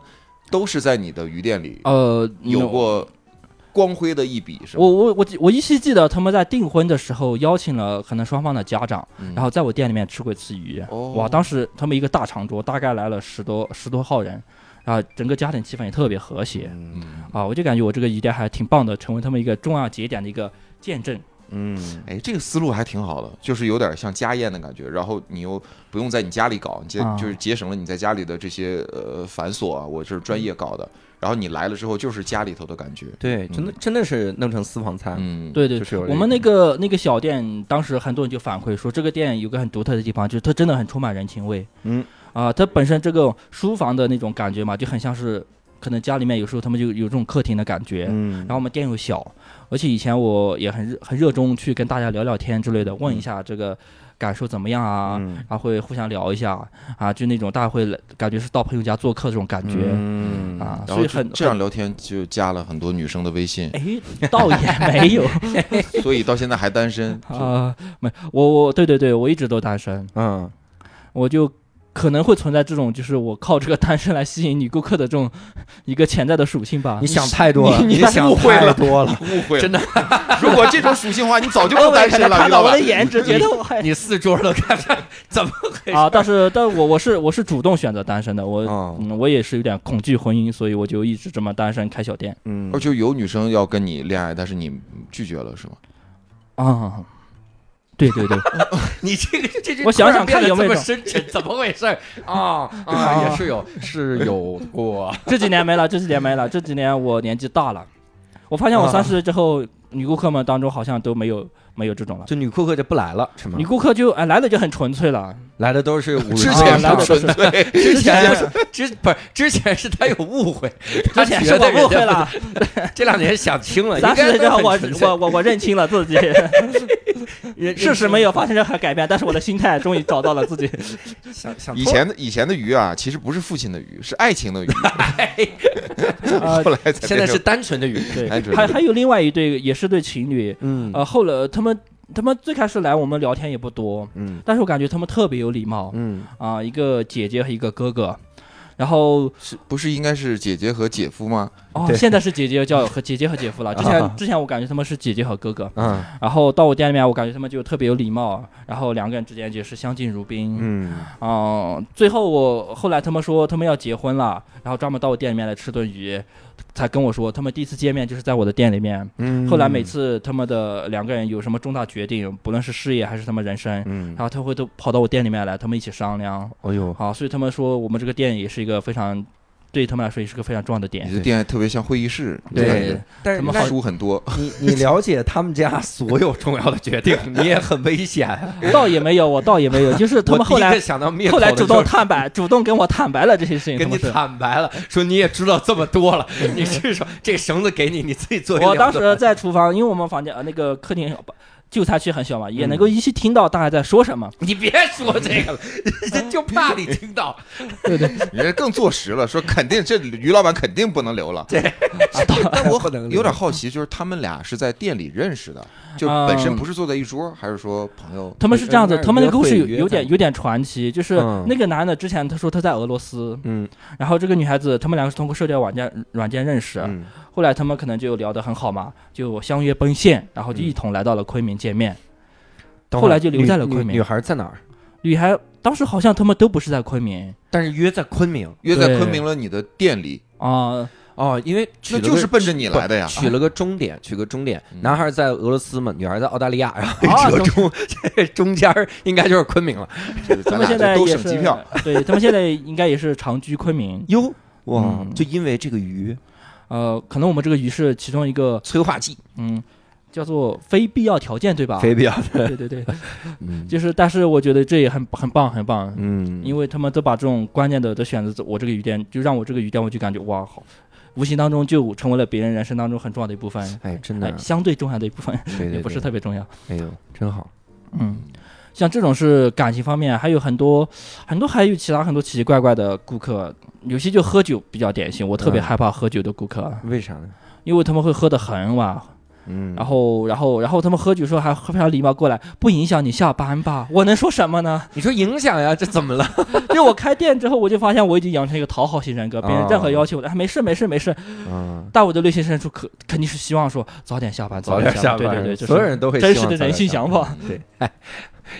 Speaker 4: 都是在你的鱼店里
Speaker 5: 呃，
Speaker 4: 有过光辉的一笔，是吧？
Speaker 5: 我我我我依稀记得他们在订婚的时候邀请了可能双方的家长，
Speaker 4: 嗯。
Speaker 5: 然后在我店里面吃过一次鱼。
Speaker 4: 哦。
Speaker 5: 哇，当时他们一个大长桌，大概来了十多十多号人，啊，整个家庭气氛也特别和谐。
Speaker 4: 嗯。
Speaker 5: 啊，我就感觉我这个鱼店还挺棒的，成为他们一个重要节点的一个见证。
Speaker 1: 嗯，
Speaker 4: 哎，这个思路还挺好的，就是有点像家宴的感觉，然后你又不用在你家里搞，你节、
Speaker 5: 啊。
Speaker 4: 就是节省了你在家里的这些呃繁琐啊，我是专业搞的，然后你来了之后就是家里头的感觉，
Speaker 1: 对，真的真的是弄成私房菜，
Speaker 4: 嗯，
Speaker 5: 对对
Speaker 1: 就是，
Speaker 5: 我们那个那个小店，当时很多人就反馈说，这个店有个很独特的地方，就是它真的很充满人情味。
Speaker 1: 嗯，
Speaker 5: 啊、它本身这个书房的那种感觉嘛，就很像是可能家里面有时候他们就有这种客厅的感觉。
Speaker 1: 嗯。
Speaker 5: 然后我们店又小，而且以前我也很热很热衷去跟大家聊聊天之类的，问一下这个感受怎么样啊，
Speaker 1: 嗯。
Speaker 5: 然后会互相聊一下啊，就那种大家会感觉是到朋友家做客这种感觉、
Speaker 1: 嗯。
Speaker 5: 啊，所以很
Speaker 4: 这样聊天就加了很多女生的微信，
Speaker 5: 哎，倒也没有。
Speaker 4: 所以到现在还单身。
Speaker 5: 啊，没我我对对对，我一直都单身，
Speaker 1: 嗯，
Speaker 5: 我就可能会存在这种就是我靠这个单身来吸引女顾客的这种 一个潜在的属性吧
Speaker 1: 你。想太多了，
Speaker 4: 你你
Speaker 1: 想
Speaker 4: 误会了
Speaker 1: 太多了，
Speaker 4: 误会了
Speaker 1: 真的，
Speaker 4: 如果这种属性的话，你早就不 单身了，
Speaker 5: 看。到我的颜值觉得我还
Speaker 1: 你四桌都看上，怎么回事？
Speaker 5: 啊，但是但我我是我是主动选择单身的，我、
Speaker 1: 哦
Speaker 5: 嗯我也是有点恐惧婚姻，所以我就一直这么单身开小店
Speaker 1: 嗯
Speaker 4: 而且有女生要跟你恋爱，但是你拒绝了，是吗？
Speaker 5: 啊。对对对，
Speaker 1: 你这个这这，
Speaker 5: 我想想看有没有
Speaker 1: 深沉，怎么回事儿啊 啊？也是有是有过，
Speaker 5: 这几年没了，这几年没了，这几年我年纪大了，我发现我
Speaker 1: 啊
Speaker 5: 三十岁之后，女顾客们当中好像都没有没有这种了。
Speaker 1: 就女顾客就不来了，是吗
Speaker 5: 女？顾客就哎来了就很纯粹了，
Speaker 1: 来的都是五
Speaker 4: 之
Speaker 5: 啊
Speaker 4: 前
Speaker 5: 的
Speaker 4: 纯粹，
Speaker 1: 之前之不是之前是他有误会，他
Speaker 5: 之前是我误会了，
Speaker 1: 不，这两年想清了，
Speaker 5: 三十岁之后我我我我认清了自己，
Speaker 1: 人
Speaker 5: 事实没有发生任何改变，但是我的心态终于找到了自己。
Speaker 1: 想想
Speaker 4: 以前的以前的鱼啊，其实不是父亲的鱼，是爱情的鱼，
Speaker 5: 呃
Speaker 4: 后，来才
Speaker 1: 现在是单纯的鱼，
Speaker 5: 对还还有另外一对也是对情侣，
Speaker 1: 嗯
Speaker 5: 呃，后来他们他们最开始来我们聊天也不多，
Speaker 1: 嗯
Speaker 5: 但是我感觉他们特别有礼貌
Speaker 1: 嗯
Speaker 5: 啊、一个姐姐和一个哥哥。然后
Speaker 4: 是不是应该是姐姐和姐夫吗？
Speaker 5: 哦，现在是姐姐叫和姐姐和姐夫了。之
Speaker 1: 啊
Speaker 5: 前之前我感觉他们是姐姐和哥哥，
Speaker 1: 嗯
Speaker 5: 然后到我店里面，我感觉他们就特别有礼貌，然后两个人之间也是相敬如宾。
Speaker 1: 嗯
Speaker 5: 哦，最后我后来他们说他们要结婚了，然后专门到我店里面来吃顿鱼，才跟我说他们第一次见面就是在我的店里面。
Speaker 1: 嗯
Speaker 5: 后来每次他们的两个人有什么重大决定，不论是事业还是他们人生，
Speaker 1: 嗯
Speaker 5: 然，后他会都跑到我店里面来，他们一起商量。
Speaker 1: 哎呦，
Speaker 5: 好，所以他们说我们这个店也是一个非常，对他们来说也是个非常重要的点
Speaker 4: 你。的店特别像会议室，
Speaker 5: 对，
Speaker 1: 但是
Speaker 5: 他们
Speaker 4: 书很多。
Speaker 1: 你你了解他们家所有重要的决定，你也很危险啊。
Speaker 5: 倒也没有，我倒也没有，就是他们后来
Speaker 1: 想到
Speaker 5: 后来主动坦白，主动跟我坦白了这些事情。
Speaker 1: 跟你坦白了，说你也知道这么多了，你是说这绳子给你，你自己做
Speaker 5: 我当时在厨房，因为我们房间呃那个客厅就餐区很小嘛，也
Speaker 1: 嗯
Speaker 5: 能够依稀听到大家在说什么。
Speaker 1: 你别说这个了，就怕你听到。
Speaker 5: 对 对，
Speaker 4: 人家更坐实了，说肯定这于老板肯定不能留了。对但我
Speaker 1: 不能留
Speaker 4: 有点好奇，就是他们俩是在店里认识的，就本身不是坐在一桌，还是说朋友？
Speaker 5: 他们是这样子，
Speaker 1: 呃
Speaker 5: 他们的故事有有点有点传奇，就是
Speaker 1: 嗯
Speaker 5: 那个男的之前他说他在俄罗斯，
Speaker 1: 嗯
Speaker 5: 然后这个女孩子他们两个是通过社交软件软件认识，
Speaker 1: 嗯
Speaker 5: 后来他们可能就聊得很好嘛，就相约奔现，然后就
Speaker 1: 嗯
Speaker 5: 一同来到了昆明见面。后来就留在了昆明
Speaker 1: 女女孩在哪儿？
Speaker 5: 女孩当时好像他们都不是在昆明
Speaker 1: 但是约在昆明
Speaker 4: 约在昆明了你的店里，
Speaker 5: 啊、
Speaker 1: 哦，因为
Speaker 4: 那就是奔着你来的呀。
Speaker 1: 取了个终点，取个终点。
Speaker 4: 嗯
Speaker 1: 男孩在俄罗斯嘛，女孩在澳大利亚，然后
Speaker 5: 啊
Speaker 1: 这个中 这中间儿应该就是昆明了。
Speaker 5: 他们现在都
Speaker 4: 省机票，
Speaker 5: 对他们现在应该也是长居昆明。
Speaker 1: 哟哇
Speaker 5: 嗯
Speaker 1: 就因为这个鱼
Speaker 5: 呃，可能我们这个鱼是其中一个，
Speaker 1: 催化剂，
Speaker 5: 嗯，叫做非必要条件，对吧？
Speaker 1: 非必要。的。
Speaker 5: 对对对，
Speaker 1: 嗯。
Speaker 5: 就是，但是我觉得这也很很棒，很棒，
Speaker 1: 嗯，
Speaker 5: 因为他们都把这种关键的都选择我这个鱼店，就让我这个鱼店，我就感觉哇，好，无形当中就成为了别人人生当中很重要的一部分，
Speaker 1: 哎，真的。
Speaker 5: 哎，，相对重要的一部分，
Speaker 1: 对对，
Speaker 5: 也不是特别重要。
Speaker 1: 哎呦，真好。
Speaker 5: 嗯，像这种是感情方面，还有很多很多还有其他很多奇奇怪怪的顾客，有些就喝酒比较典型，我特别
Speaker 1: 嗯
Speaker 5: 害怕喝酒的顾客，
Speaker 1: 为啥呢？
Speaker 5: 因为他们会喝得很晚，
Speaker 1: 嗯，
Speaker 5: 然后然后然后他们喝酒时候还非常礼貌过来，不影响你下班吧？我能说什么呢？
Speaker 1: 你说影响呀，这怎么了？
Speaker 5: 就我开店之后，我就发现我已经养成一个讨好型人格，别人任何
Speaker 1: 哦
Speaker 5: 要求我，哎，没事没事没事，
Speaker 1: 嗯，
Speaker 5: 但我的内心深处可肯定是希望说早点下班，
Speaker 1: 早点下班，
Speaker 5: 对对对，
Speaker 1: 所有人都会
Speaker 5: 真实的人性想法。
Speaker 1: 对，哎，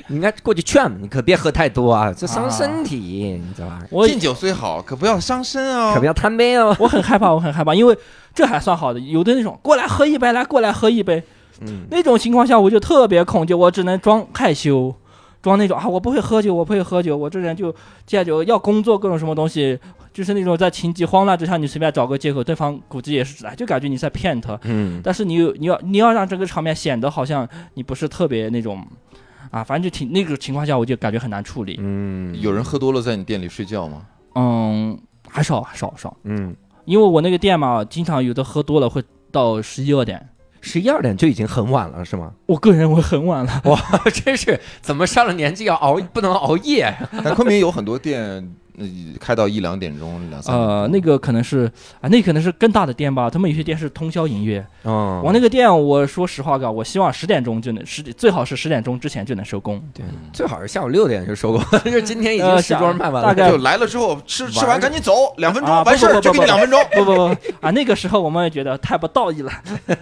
Speaker 1: 你 应该过去劝，你可别喝太多啊，这伤
Speaker 5: 啊
Speaker 1: 身体，你知道吧？
Speaker 5: 我
Speaker 4: 敬酒虽好，可不要伤身哦
Speaker 1: 可不。要贪杯哦。
Speaker 5: 我很害怕，我很害怕，因为这还算好的，有的那种过来喝一杯，来过来喝一杯，
Speaker 1: 嗯，
Speaker 5: 那种情况下我就特别恐惧，我只能装害羞，装那种啊我不会喝酒，我不会喝酒，我这人就戒酒要工作各种什么东西，就是那种在情急慌乱之下你随便找个借口，对方估计也是哎就感觉你在骗他，
Speaker 1: 嗯，
Speaker 5: 但是你有你要你要让这个场面显得好像你不是特别那种。啊，反正就挺那个情况下，我就感觉很难处理。
Speaker 1: 嗯，
Speaker 4: 有人喝多了在你店里睡觉吗？
Speaker 5: 嗯，还少还少少，
Speaker 1: 嗯，
Speaker 5: 因为我那个店嘛，经常有的喝多了会到十一二点，
Speaker 1: 十一二点就已经很晚了，是吗？
Speaker 5: 我个人认为很晚了。
Speaker 1: 哇，真是怎么上了年纪要熬，不能熬夜？
Speaker 4: 但昆明有很多店，呃开到一两点钟、两三。
Speaker 5: 呃，那个可能是啊，那可能是更大的店吧。他们有些店是通宵营业。
Speaker 1: 嗯，
Speaker 5: 我那个店，我说实话，哥，我希望十点钟就能十，最好是十点钟之前就能收工。
Speaker 1: 对，最好是下午六点就收工，就是今天已经时装卖完了，
Speaker 5: 大概
Speaker 4: 就来了之后吃吃完赶紧走，两分钟
Speaker 5: 啊
Speaker 4: 完事儿就给你两分钟，
Speaker 5: 不不不啊，那个时候我们也觉得太不道义了，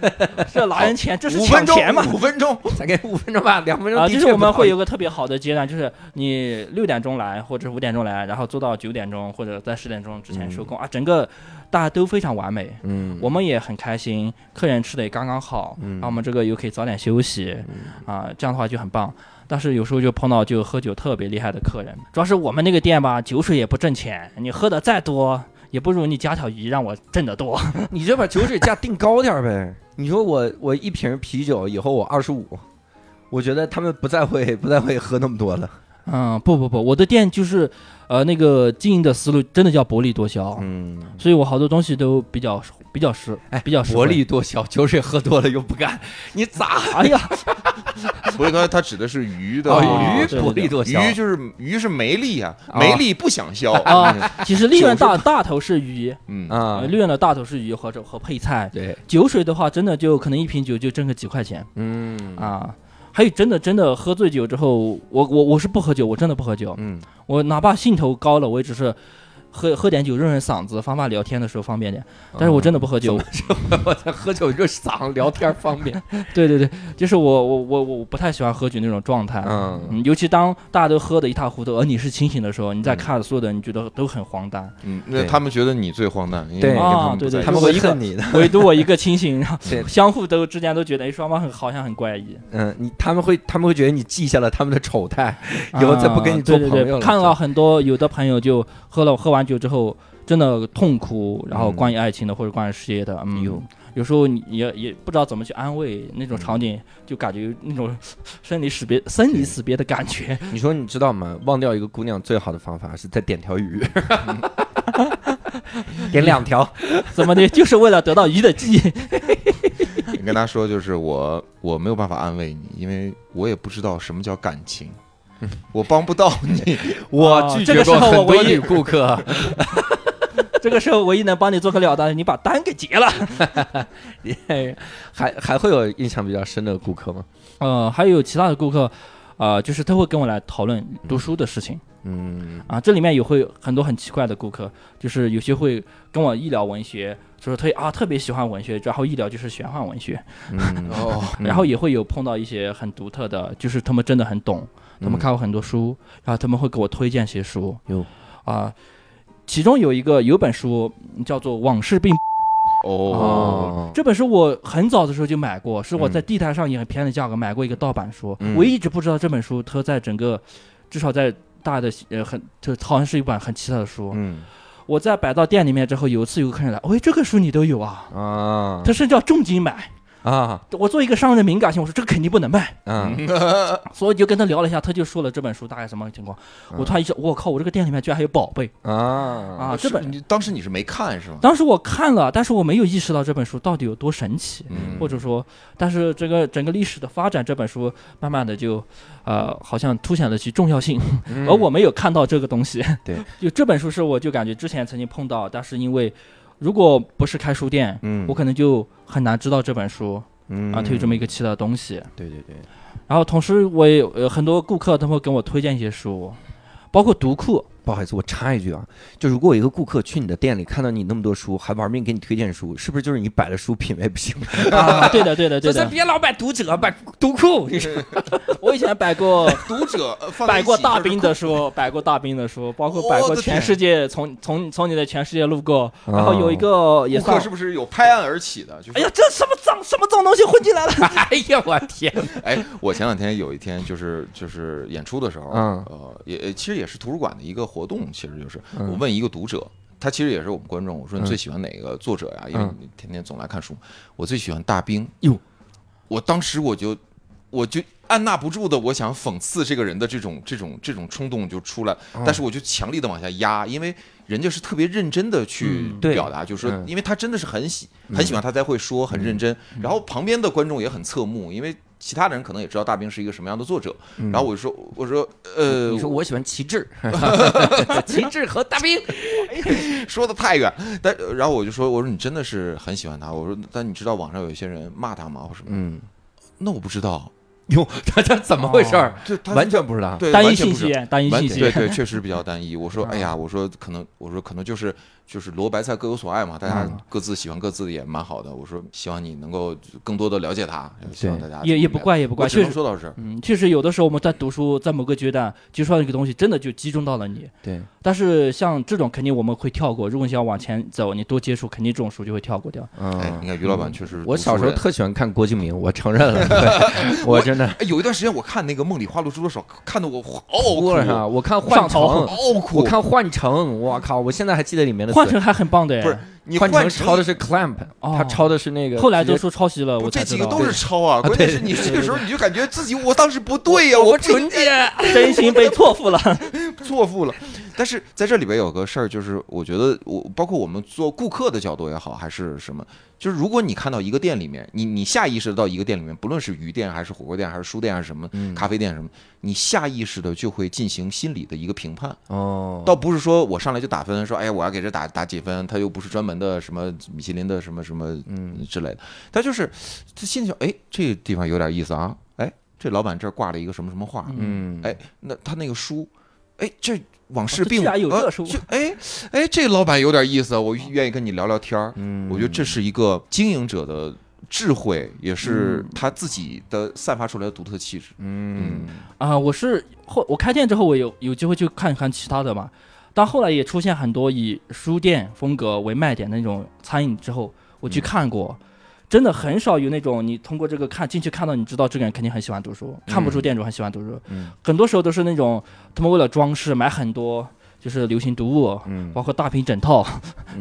Speaker 5: 这拿人钱，这是
Speaker 4: 五分钟
Speaker 5: 抢钱嘛。
Speaker 4: 五分钟。
Speaker 1: 再给五分钟吧，两分钟
Speaker 5: 啊，
Speaker 1: 的
Speaker 5: 就是我们会有个特别好的阶段，就是你六点钟来，或者五点钟来，然后做到九点钟，或者在十点钟之前收工、啊，整个大家都非常完美。
Speaker 1: 嗯，
Speaker 5: 我们也很开心，客人吃的也刚刚好，
Speaker 1: 嗯
Speaker 5: 然后我们这个又可以早点休息，啊，这样的话就很棒。但是有时候就碰到就喝酒特别厉害的客人，主要是我们那个店吧，酒水也不挣钱，你喝的再多，也不如你加条鱼让我挣得多。
Speaker 1: 你就把酒水价定高点呗。你说我我一瓶啤酒以后我二十五，我觉得他们不再会不再会喝那么多了。
Speaker 5: 嗯，不不不，我的店就是，呃，那个经营的思路真的叫薄利多销，
Speaker 1: 嗯，
Speaker 5: 所以我好多东西都比较比较实，
Speaker 1: 哎
Speaker 5: 比较实惠
Speaker 1: 薄。利多销，酒水喝多了又不干，你咋？
Speaker 5: 哎呀，
Speaker 4: 所以刚才他指的是鱼的
Speaker 1: 哦，鱼
Speaker 4: 薄利多销
Speaker 1: 薄利多销，
Speaker 4: 鱼就是鱼是没利呀，
Speaker 1: 啊
Speaker 4: 没利不想销。
Speaker 5: 啊，其实利润大大头是鱼，
Speaker 4: 嗯，
Speaker 1: 啊
Speaker 5: 呃，利润的大头是鱼或者和配菜。
Speaker 1: 对，
Speaker 5: 酒水的话，真的就可能一瓶酒就挣个几块钱
Speaker 1: 嗯
Speaker 5: 啊。还有真的真的喝醉酒之后，我我我是不喝酒，我真的不喝酒。
Speaker 1: 嗯
Speaker 5: 我哪怕兴头高了，我也只是喝喝点酒润润嗓子，方法聊天的时候方便点。但是我真的不喝酒，
Speaker 1: 我在喝酒热嗓，聊天方便。
Speaker 5: 对对对，就是我我我我不太喜欢喝酒那种状态。
Speaker 1: 嗯，
Speaker 5: 嗯，尤其当大家都喝得一塌糊涂，而你是清醒的时候，你在看所有的人，你觉得都很荒诞，
Speaker 4: 嗯，那
Speaker 1: 对
Speaker 4: 他们觉得你最荒诞，因为
Speaker 5: 啊对对
Speaker 1: 他们会恨你的。
Speaker 5: 唯独我一个清醒，然后相互都之间都觉得，哎，双方很好像很怪异。
Speaker 1: 嗯，你他们会他们会觉得你记下了他们的丑态，以后再不跟你做朋友了。
Speaker 5: 看到很多有的朋友就喝了喝完酒之后真的痛哭，然后
Speaker 1: 嗯
Speaker 5: 关于爱情的或者关于事业的，嗯
Speaker 1: 有，
Speaker 5: 有时候你也也不知道怎么去安慰那种场景，就感觉有那种 生离死别、生离死别的感觉。
Speaker 1: 你说你知道吗？忘掉一个姑娘最好的方法是再点条鱼，点两条。
Speaker 5: 怎么的，就是为了得到鱼的记忆。
Speaker 4: 你跟他说，就是我我没有办法安慰你，因为我也不知道什么叫感情，我帮不到你。
Speaker 1: 我拒绝过很多女顾客。
Speaker 5: 这个时候唯一能帮你做个了的，你把单给结了。
Speaker 1: 还还会有印象比较深的顾客吗？
Speaker 5: 嗯，还有其他的顾客，呃，就是他会跟我来讨论读书的事情。
Speaker 1: 嗯。
Speaker 5: 啊，这里面也会有很多很奇怪的顾客，就是有些会跟我一聊文学，就是特啊特别喜欢文学，然后一聊就是玄幻文学，
Speaker 1: 嗯。
Speaker 4: 哦，
Speaker 5: 然后也会有碰到一些很独特的，就是他们真的很懂，他们看过很多书，然后他们会给我推荐些书。
Speaker 1: 有
Speaker 5: 啊，其中有一个有本书叫做《往事并》，
Speaker 4: 哦，
Speaker 5: 这本书我很早的时候就买过，是我
Speaker 1: 嗯
Speaker 5: 在地摊上以很便宜的价格买过一个盗版书，
Speaker 4: 嗯
Speaker 5: 我一直不知道这本书它在整个，至少在大的呃很，就好像是一本很奇特的书。
Speaker 4: 嗯，
Speaker 5: 我在摆到店里面之后，有一次有个客人来，喂，这个书你都有啊？
Speaker 1: 啊
Speaker 5: 他甚至要重金买。
Speaker 1: 啊
Speaker 5: 我作为一个商人敏感性，我说这个肯定不能卖，
Speaker 1: 嗯
Speaker 5: 所以就跟他聊了一下，他就说了这本书大概什么情况。
Speaker 1: 嗯
Speaker 5: 我突然意识，我靠，我这个店里面居然还有宝贝
Speaker 1: 啊
Speaker 5: 啊！这本
Speaker 4: 你当时你是没看是吗？
Speaker 5: 当时我看了，但是我没有意识到这本书到底有多神奇。
Speaker 4: 嗯
Speaker 5: 或者说，但是这个整个历史的发展，这本书慢慢的就，呃，好像凸显了其重要性，
Speaker 1: 嗯
Speaker 5: 而我没有看到这个东西。
Speaker 1: 对，
Speaker 5: 就这本书是我就感觉之前曾经碰到，但是因为如果不是开书店，
Speaker 1: 嗯。
Speaker 5: 我可能就很难知道这本书
Speaker 1: 嗯。
Speaker 5: 啊，它有这么一个奇特的东西。
Speaker 1: 对对对，
Speaker 5: 然后同时我也有呃很多顾客他们会给我推荐一些书，包括读库，
Speaker 1: 不好意思，我插一句啊，就如果有一个顾客去你的店里看到你那么多书，还玩命给你推荐书，是不是就是你摆的书品味不行？
Speaker 5: 啊，对的对的对的，
Speaker 1: 别老摆读者，摆读库。
Speaker 5: 我以前摆过
Speaker 4: 读者
Speaker 5: 摆过大兵的书，摆过大兵的书，包括摆过全世界从从从你的全世界路过，
Speaker 1: 哦
Speaker 5: 然后有一个也算
Speaker 4: 顾客是，不是有拍案而起的？就是
Speaker 5: 哎呀，这什么脏什么脏东西混进来了？
Speaker 1: 哎呀，我天！
Speaker 4: 哎，我前两天有一天就是就是演出的时候，
Speaker 1: 嗯
Speaker 4: 呃，也也其实也是图书馆的一个活动，其实就是
Speaker 1: 嗯。
Speaker 4: 我问一个读者，他其实也是我们观众，我说你
Speaker 1: 嗯
Speaker 4: 最喜欢哪个作者呀？因为
Speaker 1: 嗯
Speaker 4: 你天天总来看书，我最喜欢大兵。
Speaker 1: 哟，
Speaker 4: 我当时我就我就按捺不住的，我想讽刺这个人的这种这种这种冲动就出来，
Speaker 1: 嗯
Speaker 4: 但是我就强力的往下压，因为人家是特别认真的去表达，就是说
Speaker 1: 嗯，
Speaker 4: 因为他真的是很喜很喜欢，他才会说很认真，然后旁边的观众也很侧目，因为。其他的人可能也知道大兵是一个什么样的作者，然后我就说，我说，呃，
Speaker 1: 你说我喜欢旗帜，旗帜和大兵。
Speaker 4: 说的太远，但然后我就说，我说你真的是很喜欢他，我说，但你知道网上有一些人骂他吗？或什么？
Speaker 1: 嗯，
Speaker 4: 那我不知道，
Speaker 1: 哟，他这怎么回事儿？
Speaker 4: 对，他
Speaker 1: 完全不知道。
Speaker 4: 对
Speaker 5: 单一信息，单一
Speaker 4: 完
Speaker 5: 信息，
Speaker 4: 对对，确实比较单一。我说，哎呀，我说可能，我说可能就是就是萝卜白菜各有所爱嘛，大家
Speaker 1: 嗯
Speaker 4: 各自喜欢各自的也蛮好的。我说希望你能够更多的了解他，希望大家
Speaker 5: 也也不怪也不怪，确实。
Speaker 4: 说到这。
Speaker 5: 嗯，确实有的时候我们在读书，在某个阶段接触到一个东西，真的就击中到了你。
Speaker 1: 对，
Speaker 5: 但是像这种肯定我们会跳过，如果你想往前走，你多接触，肯定这种书就会跳过掉。
Speaker 4: 哎，你
Speaker 1: 嗯，
Speaker 4: 看于老板确实，
Speaker 1: 我小时候。特喜欢看郭敬明，我承认了，我真的
Speaker 4: 哎，有一段时间我看那个《梦里花露珠》的时候，看得我嗷
Speaker 1: 哭了
Speaker 4: 哭，
Speaker 1: 哈。我看幻城，
Speaker 4: 嗷哭。
Speaker 1: 我看幻城，我靠，我现在还记得里面的词
Speaker 5: 换成还很棒的哎，
Speaker 4: 不是你
Speaker 1: 换
Speaker 4: 换
Speaker 1: 成抄的是 clamp，
Speaker 5: 哦
Speaker 1: 他抄的是那个。
Speaker 5: 后来都说抄袭了，
Speaker 4: 不
Speaker 5: 我才知道。
Speaker 4: 这几个都是抄啊！关键是你这个时候你就感觉自己，我当时不对呀，我不
Speaker 1: 纯洁。
Speaker 5: 真心被错付了。
Speaker 4: 错付了。但是在这里边有个事儿，就是我觉得我包括我们做顾客的角度也好，还是什么，就是如果你看到一个店里面，你你下意识地到一个店里面，不论是鱼店还是火锅店还是书店还是什么
Speaker 1: 嗯
Speaker 4: 咖啡店什么，你下意识的就会进行心理的一个评判，
Speaker 1: 哦，
Speaker 4: 倒不是说我上来就打分，说哎呀我要给这打打几分，他又不是专门的什么米其林的什么什么
Speaker 1: 嗯
Speaker 4: 之类的，他就是他心里想，哎这个地方有点意思啊，哎这老板这儿挂了一个什么什么画，
Speaker 1: 嗯，
Speaker 4: 哎，那他那个书，哎，这往事并
Speaker 5: 哦这居然有这
Speaker 4: 呃
Speaker 5: 书
Speaker 4: 就哎哎，这老板有点意思，我愿意跟你聊聊天儿。
Speaker 1: 嗯
Speaker 4: 我觉得这是一个经营者的智慧，也是他自己的散发出来的独特气质。
Speaker 1: 嗯
Speaker 5: 啊、我是后我开店之后，我有有机会去看看其他的嘛。但后来也出现很多以书店风格为卖点的那种餐饮之后，我去看过，真的很少有那种你通过这个看进去看到，你知道这个人肯定很喜欢读书，看不出店主很喜欢读书。
Speaker 1: 嗯
Speaker 5: 很多时候都是那种他们为了装饰买很多就是流行读物，
Speaker 1: 嗯。
Speaker 5: 包括大瓶整套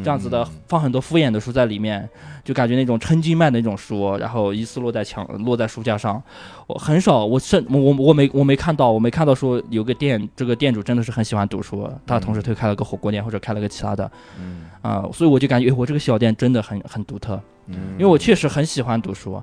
Speaker 5: 这样子的，放很多敷衍的书在里面，就感觉那种称斤卖的那种书，然后一次落在墙落在书架上。我很少，我甚我我我没我没看到，我没看到说有个店这个店主真的是很喜欢读书，他同时推开了个火锅店或者开了个其他的，
Speaker 1: 嗯。
Speaker 5: 啊、所以我就感觉我这个小店真的很很独特，
Speaker 1: 嗯。
Speaker 5: 因为我确实很喜欢读书。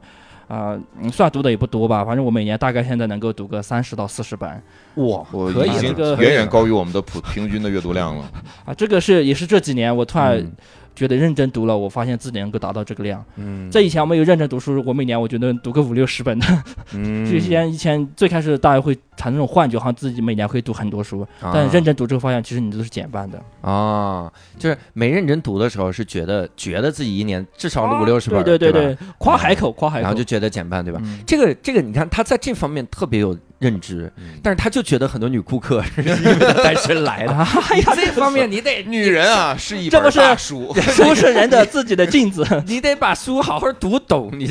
Speaker 5: 啊、嗯算读的也不多吧，反正我每年大概现在能够读个三十到四十本
Speaker 1: 哇，
Speaker 4: 我
Speaker 1: 可以了
Speaker 4: 已经
Speaker 5: 这个
Speaker 4: 远远高于我们的普平均的阅读量了。
Speaker 5: 啊，这个是也是这几年我突然
Speaker 1: 嗯
Speaker 5: 觉得认真读了，我发现自己能够达到这个量。
Speaker 1: 嗯
Speaker 5: 在以前我没有认真读书，我每年我觉得读个五六十本的。
Speaker 1: 嗯
Speaker 5: 之前以前最开始大家会产生这种幻觉，好像自己每年会读很多书，
Speaker 1: 啊
Speaker 5: 但认真读这个方向，其实你都是减半的。
Speaker 1: 啊，就是没认真读的时候是觉得觉得自己一年至少五六十本
Speaker 5: 对对对，夸海口，夸海口。
Speaker 1: 然后就觉得减半，对吧？
Speaker 5: 嗯
Speaker 1: 这个这个，你看他在这方面特别有认知，
Speaker 4: 嗯
Speaker 1: 但是他就觉得很多女顾客是因为他单身来的。
Speaker 5: 哎呀，
Speaker 1: 这方面你得
Speaker 4: 女人啊，是一本
Speaker 5: 这不
Speaker 4: 书。
Speaker 5: 书是人的自己的镜子。
Speaker 1: 你得把书好好读懂，你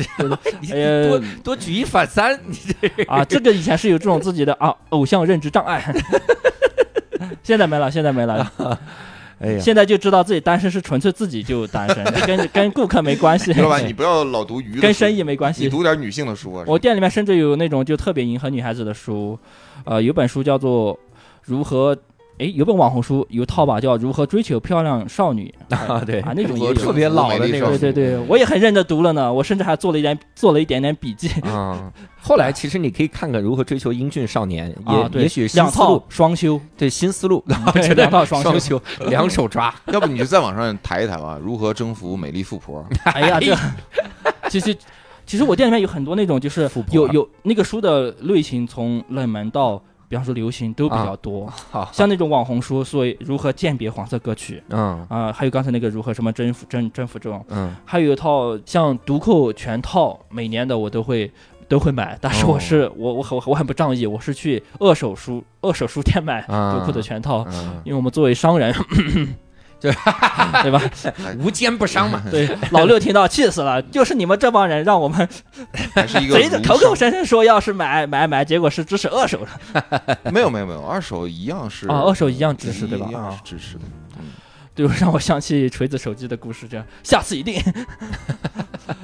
Speaker 1: 这 多多举一反三，你这。
Speaker 5: 啊，这个以前是有这种自己的啊偶像认知障碍，现在没了，现在没了，
Speaker 1: 哎呀，
Speaker 5: 现在就知道自己单身是纯粹自己就单身，跟跟顾客没关系，
Speaker 4: 老板，你不要老读鱼，
Speaker 5: 跟生意没关系。
Speaker 4: 你
Speaker 5: 系。
Speaker 4: 读点女性的书啊。
Speaker 5: 我店里面甚至有那种就特别迎合女孩子的书，呃，有本书叫做《如何》，诶，有本网红书有套吧，叫《如何追求漂亮少女》
Speaker 1: 啊对
Speaker 5: 啊，那种也有
Speaker 1: 特别老的那种
Speaker 5: 对对对，我也很认真读了呢，我甚至还做了一点做了一点点笔记
Speaker 1: 啊。后来其实你可以看看如何追求英俊少年，也
Speaker 5: 啊，对，
Speaker 1: 也许
Speaker 5: 两套，双修，
Speaker 1: 对新思路，
Speaker 5: 对两套双修。
Speaker 1: 修，两手抓。
Speaker 4: 要不你就在网上抬一抬吧，如何征服美丽富婆？
Speaker 5: 哎呀，这其实其实我店里面有很多那种就是有有那个书的类型从冷门到比方说流行都比较多，
Speaker 1: 好，
Speaker 5: 像那种网红书，所以如何鉴别黄色歌曲。
Speaker 1: 嗯。
Speaker 5: 啊、还有刚才那个如何什么征服征征服这种。
Speaker 1: 嗯。
Speaker 5: 还有一套像读扣全套，每年的我都会都会买，但是
Speaker 1: 哦
Speaker 5: 我是、我我很我很不仗义，我是去二手书二手书店买
Speaker 1: 啊。
Speaker 5: 读扣的全套，
Speaker 1: 嗯，
Speaker 5: 因为我们作为商人，
Speaker 1: 对
Speaker 5: 对吧？
Speaker 1: 无奸不商嘛。
Speaker 5: 对，老六听到气死了，就是你们这帮人让我们
Speaker 4: 还是一个
Speaker 5: 贼着
Speaker 4: 儒
Speaker 5: 口口声声说要是买买买，结果是支持二手的
Speaker 4: 没有没有没有，二手一样是
Speaker 5: 啊，二手一样支持对吧
Speaker 4: 一？样
Speaker 5: 啊
Speaker 4: 是，支持的。
Speaker 5: 对，让我想起锤子手机的故事，这样下次一定。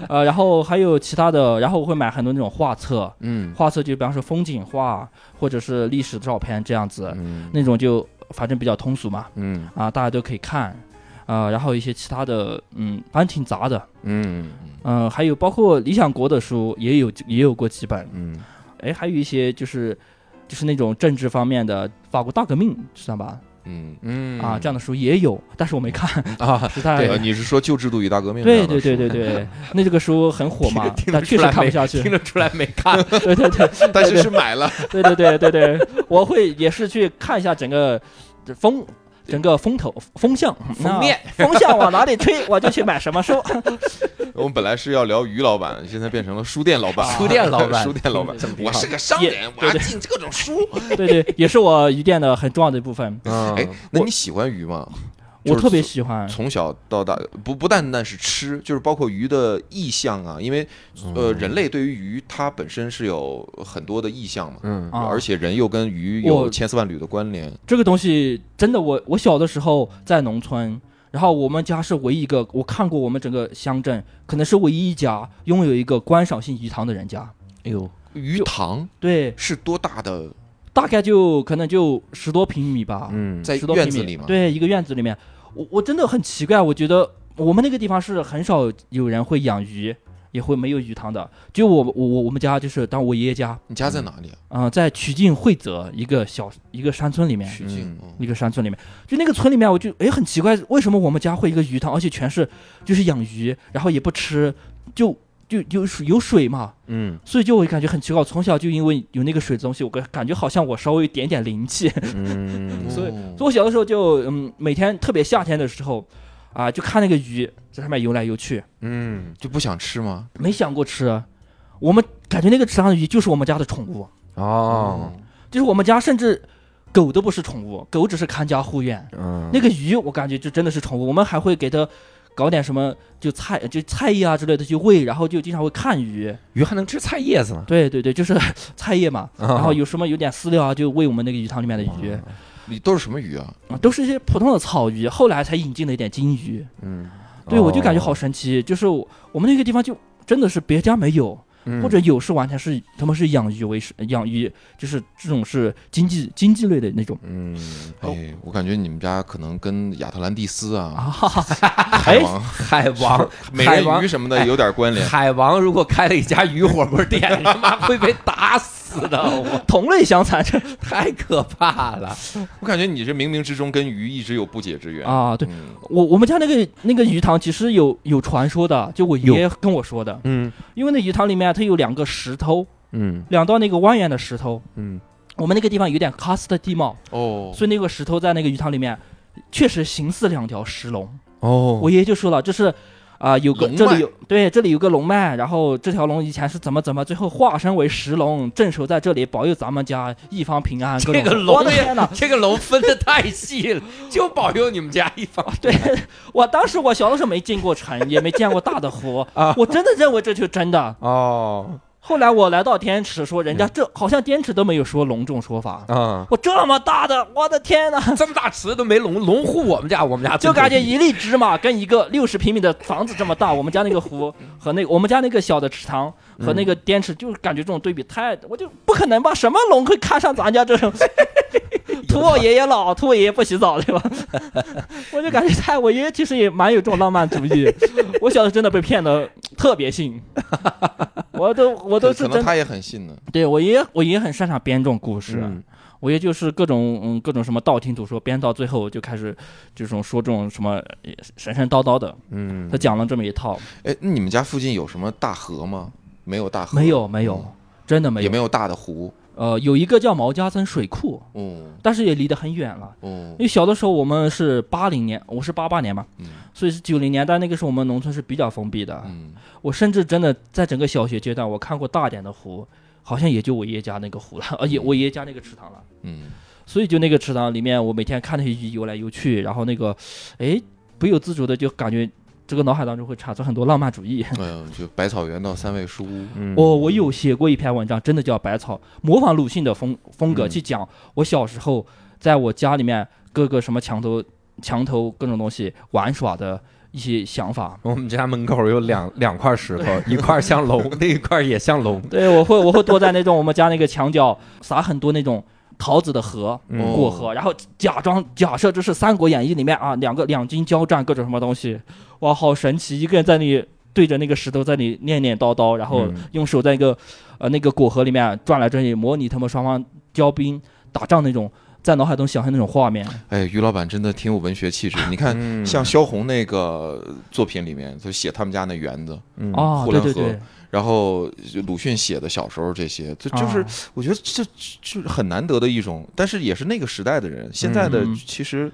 Speaker 5: 呃，然后还有其他的，然后我会买很多那种画册，
Speaker 1: 嗯
Speaker 5: 画册就比方说风景画或者是历史照片这样子，
Speaker 1: 嗯
Speaker 5: 那种就反正比较通俗嘛，
Speaker 1: 嗯。
Speaker 5: 啊，大家都可以看，啊，然后一些其他的，嗯，反正挺杂的，
Speaker 1: 嗯
Speaker 5: 嗯、还有包括理想国的书也有也有过几本，
Speaker 1: 嗯。
Speaker 5: 哎，还有一些就是就是那种政治方面的法国大革命知道吧？
Speaker 4: 嗯，
Speaker 1: 嗯。
Speaker 5: 啊，这样的书也有，但是我没看，
Speaker 1: 啊，
Speaker 5: 实在
Speaker 4: 对，你是说旧制度与大革命？
Speaker 5: 对对对对，对，那这个书很火嘛，
Speaker 1: 听
Speaker 5: 但确实看不下去。
Speaker 1: 听。得出来没看。
Speaker 5: 对对对
Speaker 4: 但是是买了。
Speaker 5: 对对对对对，我会也是去看一下整个风。整个风头风向
Speaker 1: 封面，
Speaker 5: 风向往哪里吹，我就去买什么书。
Speaker 4: 我们本来是要聊于老板，现在变成了书店老板。
Speaker 1: 书店老 板
Speaker 4: 书店老板我是个商人，我要
Speaker 5: 对
Speaker 4: 进各种书。
Speaker 5: 对对，也是我鱼店的很重要的一部分。
Speaker 1: 嗯
Speaker 4: 哎，那你喜欢鱼吗？
Speaker 5: 我特别喜欢。
Speaker 4: 从小到大，不不单单是吃，就是包括鱼的意象啊，因为呃，人类对于鱼它本身是有很多的意象嘛，
Speaker 1: 嗯
Speaker 5: 啊
Speaker 4: 而且人又跟鱼有千丝万缕的关联。
Speaker 5: 这个东西真的我，我小的时候在农村，然后我们家是唯一一个我看过我们整个乡镇可能是唯一一家拥有一个观赏性鱼塘的人家。
Speaker 1: 哎呦，
Speaker 4: 鱼塘
Speaker 5: 对，
Speaker 4: 是多大的？
Speaker 5: 大概就可能就十多平米吧，
Speaker 1: 嗯
Speaker 4: 在院子里嘛？，
Speaker 5: 对，一个院子里面，我我真的很奇怪，我觉得我们那个地方是很少有人会养鱼，也会没有鱼塘的。就我我我我们家就是，当我爷爷家，
Speaker 4: 你家在哪里啊？
Speaker 5: 嗯、在曲靖惠泽一个小一个山村里面，
Speaker 4: 曲靖。嗯
Speaker 5: 一个山村里面，就那个村里面，我就哎很奇怪，为什么我们家会一个鱼塘，而且全是就是养鱼，然后也不吃，就就有水有水嘛，
Speaker 1: 嗯
Speaker 5: 所以就我感觉很奇怪。我从小就因为有那个水的东西，我感感觉好像我稍微有点点灵气。
Speaker 1: 嗯
Speaker 5: 所以
Speaker 4: 哦
Speaker 5: 所以我小的时候就嗯，每天特别夏天的时候，啊，就看那个鱼在上面游来游去，
Speaker 1: 嗯
Speaker 4: 就不想吃吗？
Speaker 5: 没想过吃。我们感觉那个池塘的鱼就是我们家的宠物，
Speaker 1: 哦
Speaker 5: 就是我们家甚至狗都不是宠物，狗只是看家护院。
Speaker 1: 嗯
Speaker 5: 那个鱼我感觉就真的是宠物，我们还会给它搞点什么就菜就菜叶啊之类的去喂，然后就经常会看鱼。
Speaker 1: 鱼还能吃菜叶子呢，
Speaker 5: 对对对，就是 菜叶嘛，
Speaker 1: 然
Speaker 5: 然后有什么有点饲料啊，就喂我们那个鱼塘里面的鱼，
Speaker 4: 你都是什么鱼啊？
Speaker 5: 啊，都是一些普通的草鱼，后来才引进了一点金鱼。
Speaker 1: 嗯，
Speaker 5: 对，我就感觉
Speaker 1: 哦
Speaker 5: 好神奇，就是我我们那个地方就真的是别家没有，
Speaker 1: 嗯。
Speaker 5: 或者有是完全是他们是养鱼为生，养鱼就是这种是经济经济类的那种。
Speaker 1: 嗯，
Speaker 4: 哎，我感觉你们家可能跟亚特兰蒂斯啊、海王、
Speaker 1: 海王
Speaker 4: 美人鱼什么的有点关联。
Speaker 1: 海王如果开了一家鱼火锅店，他妈会被打死的，我。
Speaker 5: 同类相残这
Speaker 1: 太可怕了。
Speaker 4: 我感觉你这冥冥之中跟鱼一直有不解之缘。
Speaker 5: 啊，对。
Speaker 4: 嗯。
Speaker 5: 我我们家那个那个鱼塘其实有有传说的，就我爷爷跟我说的，
Speaker 1: 嗯。
Speaker 5: 因为那鱼塘里面它有两个石头，
Speaker 1: 嗯。
Speaker 5: 两道那个蜿蜒的石头，
Speaker 1: 嗯。
Speaker 5: 我们那个地方有点喀斯特地貌，
Speaker 4: 哦，
Speaker 5: 所以那个石头在那个鱼塘里面确实形似两条石龙。
Speaker 1: 哦。
Speaker 5: 我爷爷就说了，就是啊、有个
Speaker 4: 龙
Speaker 5: 这里有对这里有个龙脉，然后这条龙以前是怎么怎么，最后化身为石龙，镇守在这里，保佑咱们家一方平安。
Speaker 1: 这个龙
Speaker 5: 天哪！
Speaker 1: 这个龙分的太细了，就保佑你们家一方。
Speaker 5: 对 我当时我小的时候没进过城，也没见过大的湖，
Speaker 1: 啊
Speaker 5: 我真的认为这就是真的。
Speaker 1: 哦，
Speaker 5: 后来我来到滇池，说人家这好像滇池都没有说龙这种说法。
Speaker 1: 啊，
Speaker 5: 我这么大的，我的天哪！
Speaker 1: 这么大池都没龙，龙护我们家，我们家
Speaker 5: 就感觉一粒芝麻跟一个六十平米的房子这么大，我们家那个湖和那个我们家那个小的池塘和那个滇池，就是感觉这种对比太，我就不可能吧？什么龙会看上咱家这种？土我爷爷老，土我爷爷不洗澡，对吧？我就感觉太，我爷爷其实也蛮有这种浪漫主义。我小时候真的被骗的特别信，我都我都
Speaker 4: 可
Speaker 5: 是真
Speaker 4: 可能他也很信呢。
Speaker 5: 对我爷爷，我爷爷很擅长编这种故事。
Speaker 1: 嗯
Speaker 5: 我爷就是各种嗯各种什么道听途说，编到最后就开始这种说这种什么呃神神叨叨的，
Speaker 1: 嗯
Speaker 5: 他讲了这么一套，
Speaker 4: 哎，那你们家附近有什么大河吗？没有大河，
Speaker 5: 没有没有，
Speaker 4: 嗯。
Speaker 5: 真的没有，
Speaker 4: 也没有大的湖。
Speaker 5: 呃，有一个叫毛家村水库，
Speaker 4: 嗯。
Speaker 5: 但是也离得很远了。
Speaker 4: 嗯。
Speaker 5: 因为小的时候我们是八零年，我是八八年嘛，
Speaker 4: 嗯。
Speaker 5: 所以是九零年代那个时候我们农村是比较封闭的。
Speaker 4: 嗯，
Speaker 5: 我甚至真的在整个小学阶段，我看过大点的湖，好像也就我爷爷家那个湖了，而且我爷爷家那个池塘了。
Speaker 4: 嗯，
Speaker 5: 所以就那个池塘里面，我每天看那些鱼游来游去，然后那个，哎，不由自主的就感觉这个脑海当中会产生很多浪漫主义。
Speaker 4: 嗯，就百草园到三味书屋。
Speaker 1: 嗯
Speaker 5: 我我有写过一篇文章，真的叫《百草》，模仿鲁迅的风风格
Speaker 1: 嗯
Speaker 5: 去讲我小时候在我家里面各个什么墙头墙头各种东西玩耍的一些想法。
Speaker 1: 我们家门口有两两块石头，一块像龙，那一块也像龙。
Speaker 5: 对，我会我会躲在那种我们家那个墙角撒很多那种桃子的核。
Speaker 1: 嗯
Speaker 4: 哦
Speaker 5: 过河，然后假装假设这是《三国演义》里面啊，两个两军交战各种什么东西，哇，好神奇！一个人在那里对着那个石头在那里念念叨叨，然后
Speaker 1: 嗯
Speaker 5: 用手在一个呃那个果核里面转来转去，模拟他们双方交兵打仗那种，在脑海中想象那种画面。
Speaker 4: 哎，于老板真的挺有文学气质。你看，
Speaker 1: 嗯
Speaker 4: 像萧红那个作品里面，就写他们家那园子，
Speaker 1: 嗯
Speaker 5: 哦，
Speaker 4: 呼兰河
Speaker 5: 对对对，
Speaker 4: 然后鲁迅写的小时候这些，这就是
Speaker 5: 啊
Speaker 4: 我觉得这就是很难得的一种，但是也是那个时代的人。现在的
Speaker 5: 嗯
Speaker 4: 其实，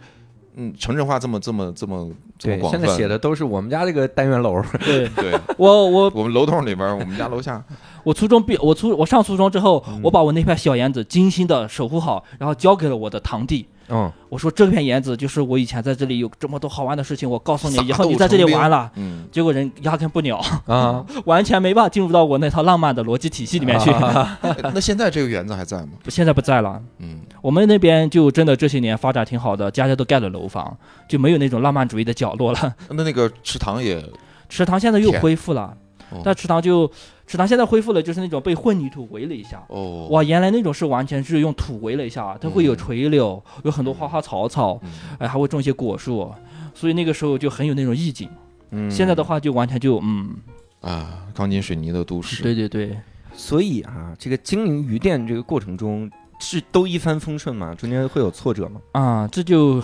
Speaker 4: 嗯，城镇化这么这么这么这么，广泛，
Speaker 1: 现在写的都是我们家这个单元楼。
Speaker 5: 对
Speaker 4: 对
Speaker 5: 我我
Speaker 4: 我们楼栋里边，我们家楼下，
Speaker 5: 我初中毕我初我上初中之后，
Speaker 1: 嗯
Speaker 5: 我把我那片小园子精心的守护好，然后交给了我的堂弟。
Speaker 1: 嗯，
Speaker 5: 我说这片园子就是我以前在这里有这么多好玩的事情，我告诉你，以后你在这里玩了。
Speaker 4: 嗯，
Speaker 5: 结果人压根不鸟，
Speaker 1: 啊，
Speaker 5: 完全没办法进入到我那套浪漫的逻辑体系里面去。
Speaker 4: 那现在这个园子还在吗？
Speaker 5: 现在不在了，
Speaker 4: 嗯，
Speaker 5: 我们那边就真的这些年发展挺好的，家家都盖了楼房，就没有那种浪漫主义的角落了。
Speaker 4: 那那个池塘也
Speaker 5: 池塘现在又恢复了
Speaker 4: 哦，
Speaker 5: 但池塘就池塘现在恢复了，就是那种被混凝土围了一下。
Speaker 4: 哦，
Speaker 5: 哇，原来那种是完全是用土围了一下，它会有
Speaker 4: 嗯
Speaker 5: 垂柳，有很多花花草草，
Speaker 4: 嗯
Speaker 5: 哎，还会种一些果树，所以那个时候就很有那种意境。
Speaker 1: 嗯
Speaker 5: 现在的话就完全就嗯，
Speaker 4: 啊，钢筋水泥的都市，
Speaker 5: 对对对，
Speaker 1: 所以啊，这个经营鱼店这个过程中是都一帆风顺吗？中间会有挫折吗？
Speaker 5: 啊，这就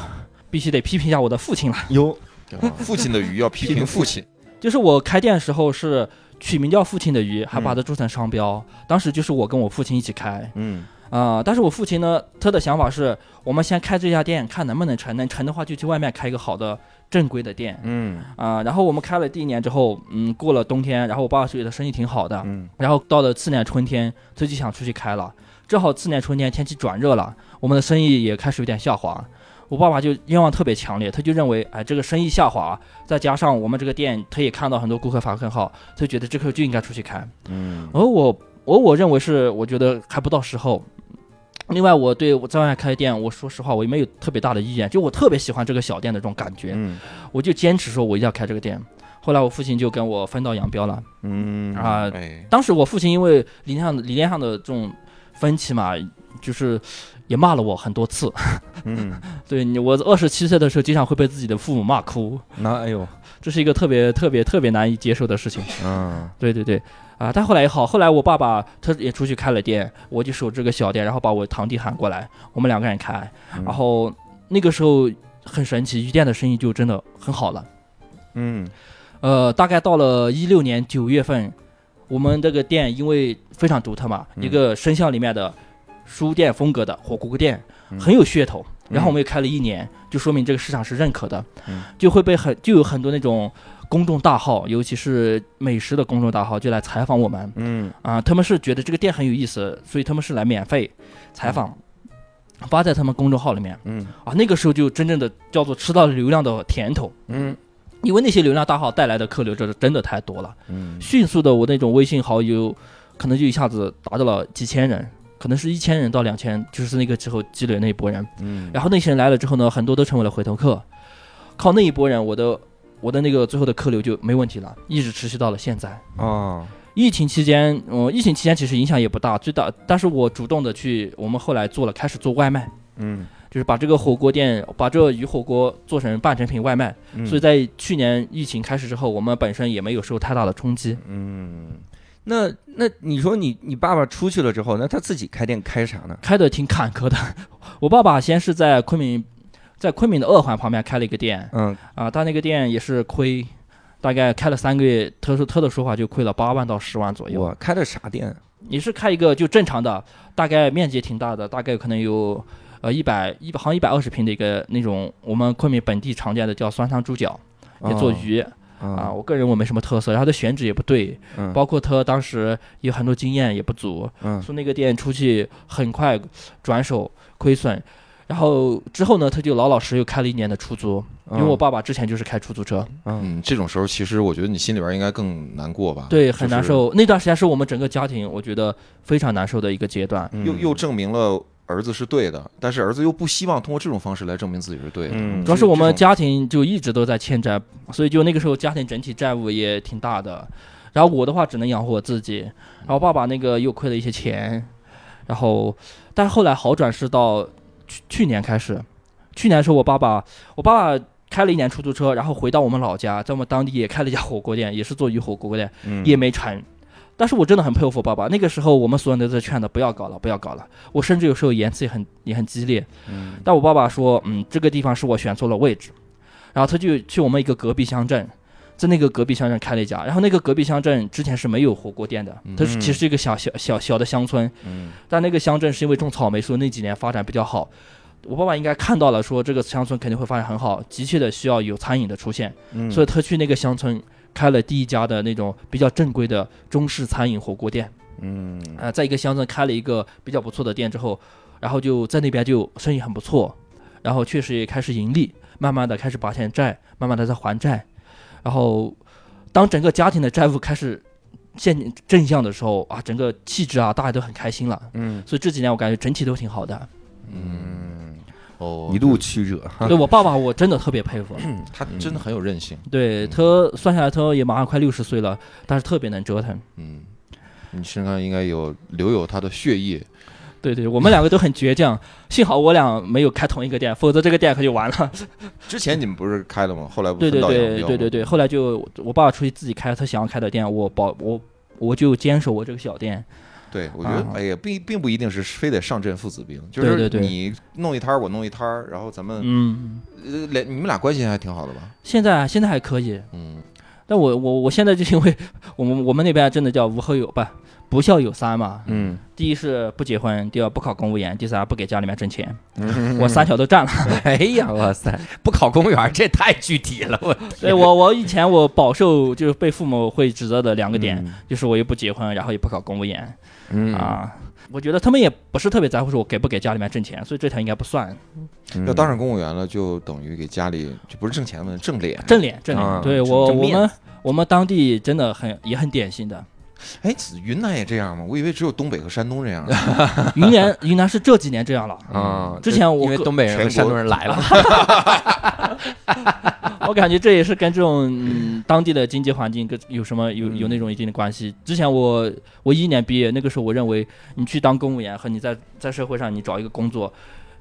Speaker 5: 必须得批评一下我的父亲了。
Speaker 1: 有，
Speaker 4: 对父亲的鱼要批评父亲，
Speaker 5: 就是我开店的时候是取名叫父亲的鱼，还把它做成商标。当时就是我跟我父亲一起开，
Speaker 4: 嗯
Speaker 5: 啊、但是我父亲呢，他的想法是我们先开这家店，看能不能成，能成的话就去外面开一个好的正规的店。
Speaker 4: 嗯
Speaker 5: 啊、然后我们开了第一年之后，嗯，过了冬天，然后我爸觉得生意挺好的，
Speaker 4: 嗯
Speaker 5: 然后到了次年春天，他就想出去开了。正好次年春天天气转热了，我们的生意也开始有点下滑。我爸爸就愿望特别强烈，他就认为，哎，这个生意下滑，再加上我们这个店，他也看到很多顾客反馈很好，他就觉得这个就应该出去开。
Speaker 4: 嗯
Speaker 5: 而我，而我认为是，我觉得还不到时候。另外，我对我在外面开店，我说实话，我也没有特别大的意见，就我特别喜欢这个小店的这种感觉，
Speaker 4: 嗯
Speaker 5: 我就坚持说我一定要开这个店。后来我父亲就跟我分道扬镳了。
Speaker 4: 嗯
Speaker 5: 啊
Speaker 4: 哎
Speaker 5: 当时我父亲因为理念上的理念上的这种分歧嘛，就是也骂了我很多次。
Speaker 4: 嗯。
Speaker 5: 对你，我二十七岁的时候，经常会被自己的父母骂哭，
Speaker 1: 那哎呦，
Speaker 5: 这是一个特别特别特别难以接受的事情。
Speaker 4: 嗯。
Speaker 5: 对对对，啊，但后来也好，后来我爸爸他也出去开了店，我就守这个小店，然后把我堂弟喊过来，我们两个人开，
Speaker 4: 嗯。
Speaker 5: 然后那个时候很神奇，鱼店的生意就真的很好了。
Speaker 4: 嗯。
Speaker 5: 呃，大概到了一六年九月份，我们这个店因为非常独特嘛，
Speaker 4: 嗯。
Speaker 5: 一个生肖里面的书店风格的火锅店，
Speaker 4: 嗯。
Speaker 5: 很有噱头。然后我们也开了一年，就说明这个市场是认可的，
Speaker 4: 嗯。
Speaker 5: 就会被很就有很多那种公众大号，尤其是美食的公众大号就来采访我们。
Speaker 4: 嗯。
Speaker 5: 啊、他们是觉得这个店很有意思，所以他们是来免费采访。发在他们公众号里面。
Speaker 4: 嗯。
Speaker 5: 啊，那个时候就真正的叫做吃到流量的甜头，
Speaker 4: 嗯。
Speaker 5: 因为那些流量大号带来的客流这是真的太多了。
Speaker 4: 嗯。
Speaker 5: 迅速的，我那种微信好友可能就一下子达到了几千人，可能是一千人到两千，就是那个之后积累那一波人。
Speaker 4: 嗯
Speaker 5: 然后那些人来了之后呢，很多都成为了回头客，靠那一波人，我的我的那个最后的客流就没问题了，一直持续到了现在。
Speaker 1: 哦，
Speaker 5: 疫情期间，嗯，疫情期间其实影响也不大，最大，但是我主动的去，我们后来做了，开始做外卖，
Speaker 4: 嗯
Speaker 5: 就是把这个火锅店，把这鱼火锅做成半成品外卖。
Speaker 4: 嗯
Speaker 5: 所以在去年疫情开始之后，我们本身也没有受太大的冲击。
Speaker 4: 嗯
Speaker 1: 那那你说你你爸爸出去了之后，那他自己开店开啥呢？
Speaker 5: 开的挺坎坷的。我爸爸先是在昆明，在昆明的二环旁边开了一个店
Speaker 1: 嗯
Speaker 5: 啊，他那个店也是亏，大概开了三个月，他说他的说法就亏了八万到十万左右。
Speaker 1: 我开的啥店？
Speaker 5: 你是开一个就正常的，大概面积也挺大的，大概可能有呃一百一百好像一百二十平的一个那种我们昆明本地常见的叫酸汤猪脚，也做鱼。啊，
Speaker 1: 啊，
Speaker 5: 我个人我没什么特色，然后他选址也不对，
Speaker 1: 嗯
Speaker 5: 包括他当时有很多经验也不足，
Speaker 1: 嗯
Speaker 5: 从那个店出去很快转手亏损，然后之后呢，他就老老实又开了一年的出租，因为我爸爸之前就是开出租车，
Speaker 1: 嗯
Speaker 4: 嗯，这种时候其实我觉得你心里边应该更难过吧？
Speaker 5: 对，很难。受。那段时间是我们整个家庭我觉得非常难受的一个阶段。
Speaker 4: 又又证明了儿子是对的，但是儿子又不希望通过这种方式来证明自己是对的。
Speaker 1: 嗯
Speaker 5: 主要是我们家庭就一直都在欠债，所以就那个时候家庭整体债务也挺大的。然后我的话只能养活我自己，然后爸爸那个又亏了一些钱，然后但是后来好转是到去去年开始，去年的时候我爸爸我爸爸开了一年出租车，然后回到我们老家，在我们当地也开了一家火锅店，也是做鱼火锅店，
Speaker 4: 嗯
Speaker 5: 也没成。但是我真的很佩服我爸爸，那个时候我们所有人都在劝他不要搞了，不要搞了。我甚至有时候言辞也很也很激烈，
Speaker 1: 嗯。
Speaker 5: 但我爸爸说，嗯，这个地方是我选错了位置，然后他就去我们一个隔壁乡镇，在那个隔壁乡镇开了一家，然后那个隔壁乡镇之前是没有火锅店的，它是其实是一个小小小小的乡村，
Speaker 4: 嗯。
Speaker 5: 但那个乡镇是因为种草莓，所以那几年发展比较好。我爸爸应该看到了，说这个乡村肯定会发展很好，急切的需要有餐饮的出现，
Speaker 1: 嗯。
Speaker 5: 所以他去那个乡村开了第一家的那种比较正规的中式餐饮火锅店。
Speaker 1: 嗯。
Speaker 5: 呃，在一个乡镇开了一个比较不错的店之后，然后就在那边就生意很不错，然后确实也开始盈利，慢慢的开始把钱债，慢慢的在还债，然后当整个家庭的债务开始现正向的时候啊，整个气质啊，大家都很开心了，
Speaker 1: 嗯，
Speaker 5: 所以这几年我感觉整体都挺好的。
Speaker 4: 嗯哦，
Speaker 1: 一路曲折哈。
Speaker 5: 对我爸爸，我真的特别佩服，
Speaker 4: 他真的很有韧性。
Speaker 5: 对他算下来他也马上快六十岁了，但是特别能折腾。
Speaker 4: 嗯，你身上应该有留有他的血液。
Speaker 5: 对对，我们两个都很倔强，幸好我俩没有开同一个店，否则这个店可就完了。
Speaker 4: 之前你们不是开了吗？后来不
Speaker 5: 对对对对对对，后来就我爸爸出去自己开他想要开的店，我保我我就坚守我这个小店。
Speaker 4: 对，我觉得
Speaker 5: 啊。
Speaker 4: 哎呀，并并不一定是非得上阵父子兵，就是你弄一摊儿，我弄一摊儿，然后咱们
Speaker 5: 嗯，
Speaker 4: 呃俩你们俩关系还挺好的吧？
Speaker 5: 现在现在还可以，
Speaker 4: 嗯。
Speaker 5: 但我我我现在就因为我们我们那边真的叫无后有不不孝有三嘛，
Speaker 1: 嗯，
Speaker 5: 第一是不结婚，第二不考公务员，第三不给家里面挣钱，
Speaker 1: 嗯。
Speaker 5: 我三条都占了。
Speaker 1: 哎呀，哇塞，不考公务员这太具体了，我
Speaker 5: 对我我以前我饱受就是被父母会指责的两个点，
Speaker 1: 嗯。
Speaker 5: 就是我又不结婚，然后也不考公务员
Speaker 1: 嗯
Speaker 5: 啊。我觉得他们也不是特别在乎说我给不给家里面挣钱，所以这条应该不算
Speaker 1: 嗯
Speaker 4: 要当上公务员了，就等于给家里就不是挣钱的问题，挣脸。
Speaker 5: 挣脸挣脸。
Speaker 1: 啊
Speaker 5: 对我我们我们当地真的很也很典型的，
Speaker 4: 哎，云南也这样吗？我以为只有东北和山东这样。
Speaker 5: 云南云南是这几年这样了。
Speaker 1: 啊，
Speaker 5: 之前我个
Speaker 1: 因为东北人和山东人来了
Speaker 5: 我感觉这也是跟这种、嗯、当地的经济环境跟有什么有有那种一定的关系。之前我我一一年毕业，那个时候我认为你去当公务员和你在在社会上你找一个工作，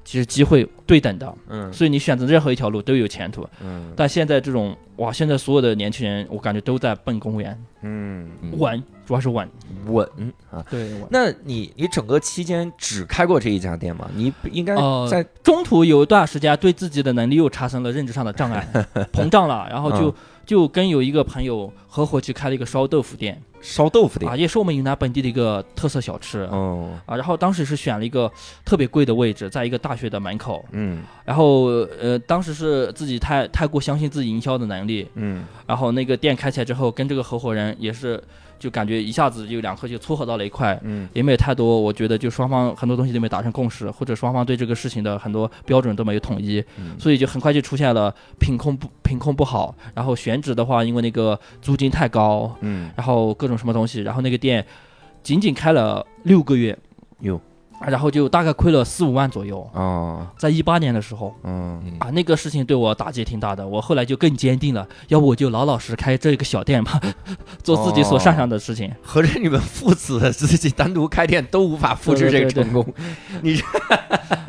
Speaker 5: 其实机会对等的，
Speaker 1: 嗯
Speaker 5: 所以你选择任何一条路都有前途。
Speaker 1: 嗯
Speaker 5: 但现在这种哇，现在所有的年轻人，我感觉都在奔公务员，
Speaker 1: 嗯，
Speaker 4: 嗯
Speaker 5: 稳，主要是稳。
Speaker 1: 稳啊。
Speaker 5: 对，稳。
Speaker 1: 那你你整个期间只开过这一家店吗？你应该
Speaker 5: 呃
Speaker 1: 在
Speaker 5: 中途有一段时间对自己的能力又产生了认知上的障碍，膨胀了，然后就、
Speaker 1: 嗯
Speaker 5: 就跟有一个朋友合伙去开了一个烧豆腐店。
Speaker 1: 烧豆腐的。
Speaker 5: 啊，也是我们云南本地的一个特色小吃。
Speaker 1: 哦，
Speaker 5: 啊，然后当时是选了一个特别贵的位置，在一个大学的门口。
Speaker 1: 嗯。
Speaker 5: 然后呃，当时是自己太太过相信自己营销的能力，
Speaker 1: 嗯。
Speaker 5: 然后那个店开起来之后，跟这个合伙人也是就感觉一下子就两颗就撮合到了一块，
Speaker 1: 嗯。
Speaker 5: 也没有太多，我觉得就双方很多东西都没有达成共识，或者双方对这个事情的很多标准都没有统一，
Speaker 1: 嗯。
Speaker 5: 所以就很快就出现了品控不品控不好，然后选址的话，因为那个租金太高，
Speaker 1: 嗯，
Speaker 5: 然后各种什么东西，然后那个店仅仅开了六个月，
Speaker 1: 哟，
Speaker 5: 然后就大概亏了四五万左右，
Speaker 1: 啊，
Speaker 5: 在一八年的时候
Speaker 1: 嗯
Speaker 4: 嗯
Speaker 5: 啊，那个事情对我打击挺大的，我后来就更坚定了，要不我就老老实实开这个小店吧，做自己所擅长的事情。
Speaker 1: 合着你们父子自己单独开店都无法复制这个成功，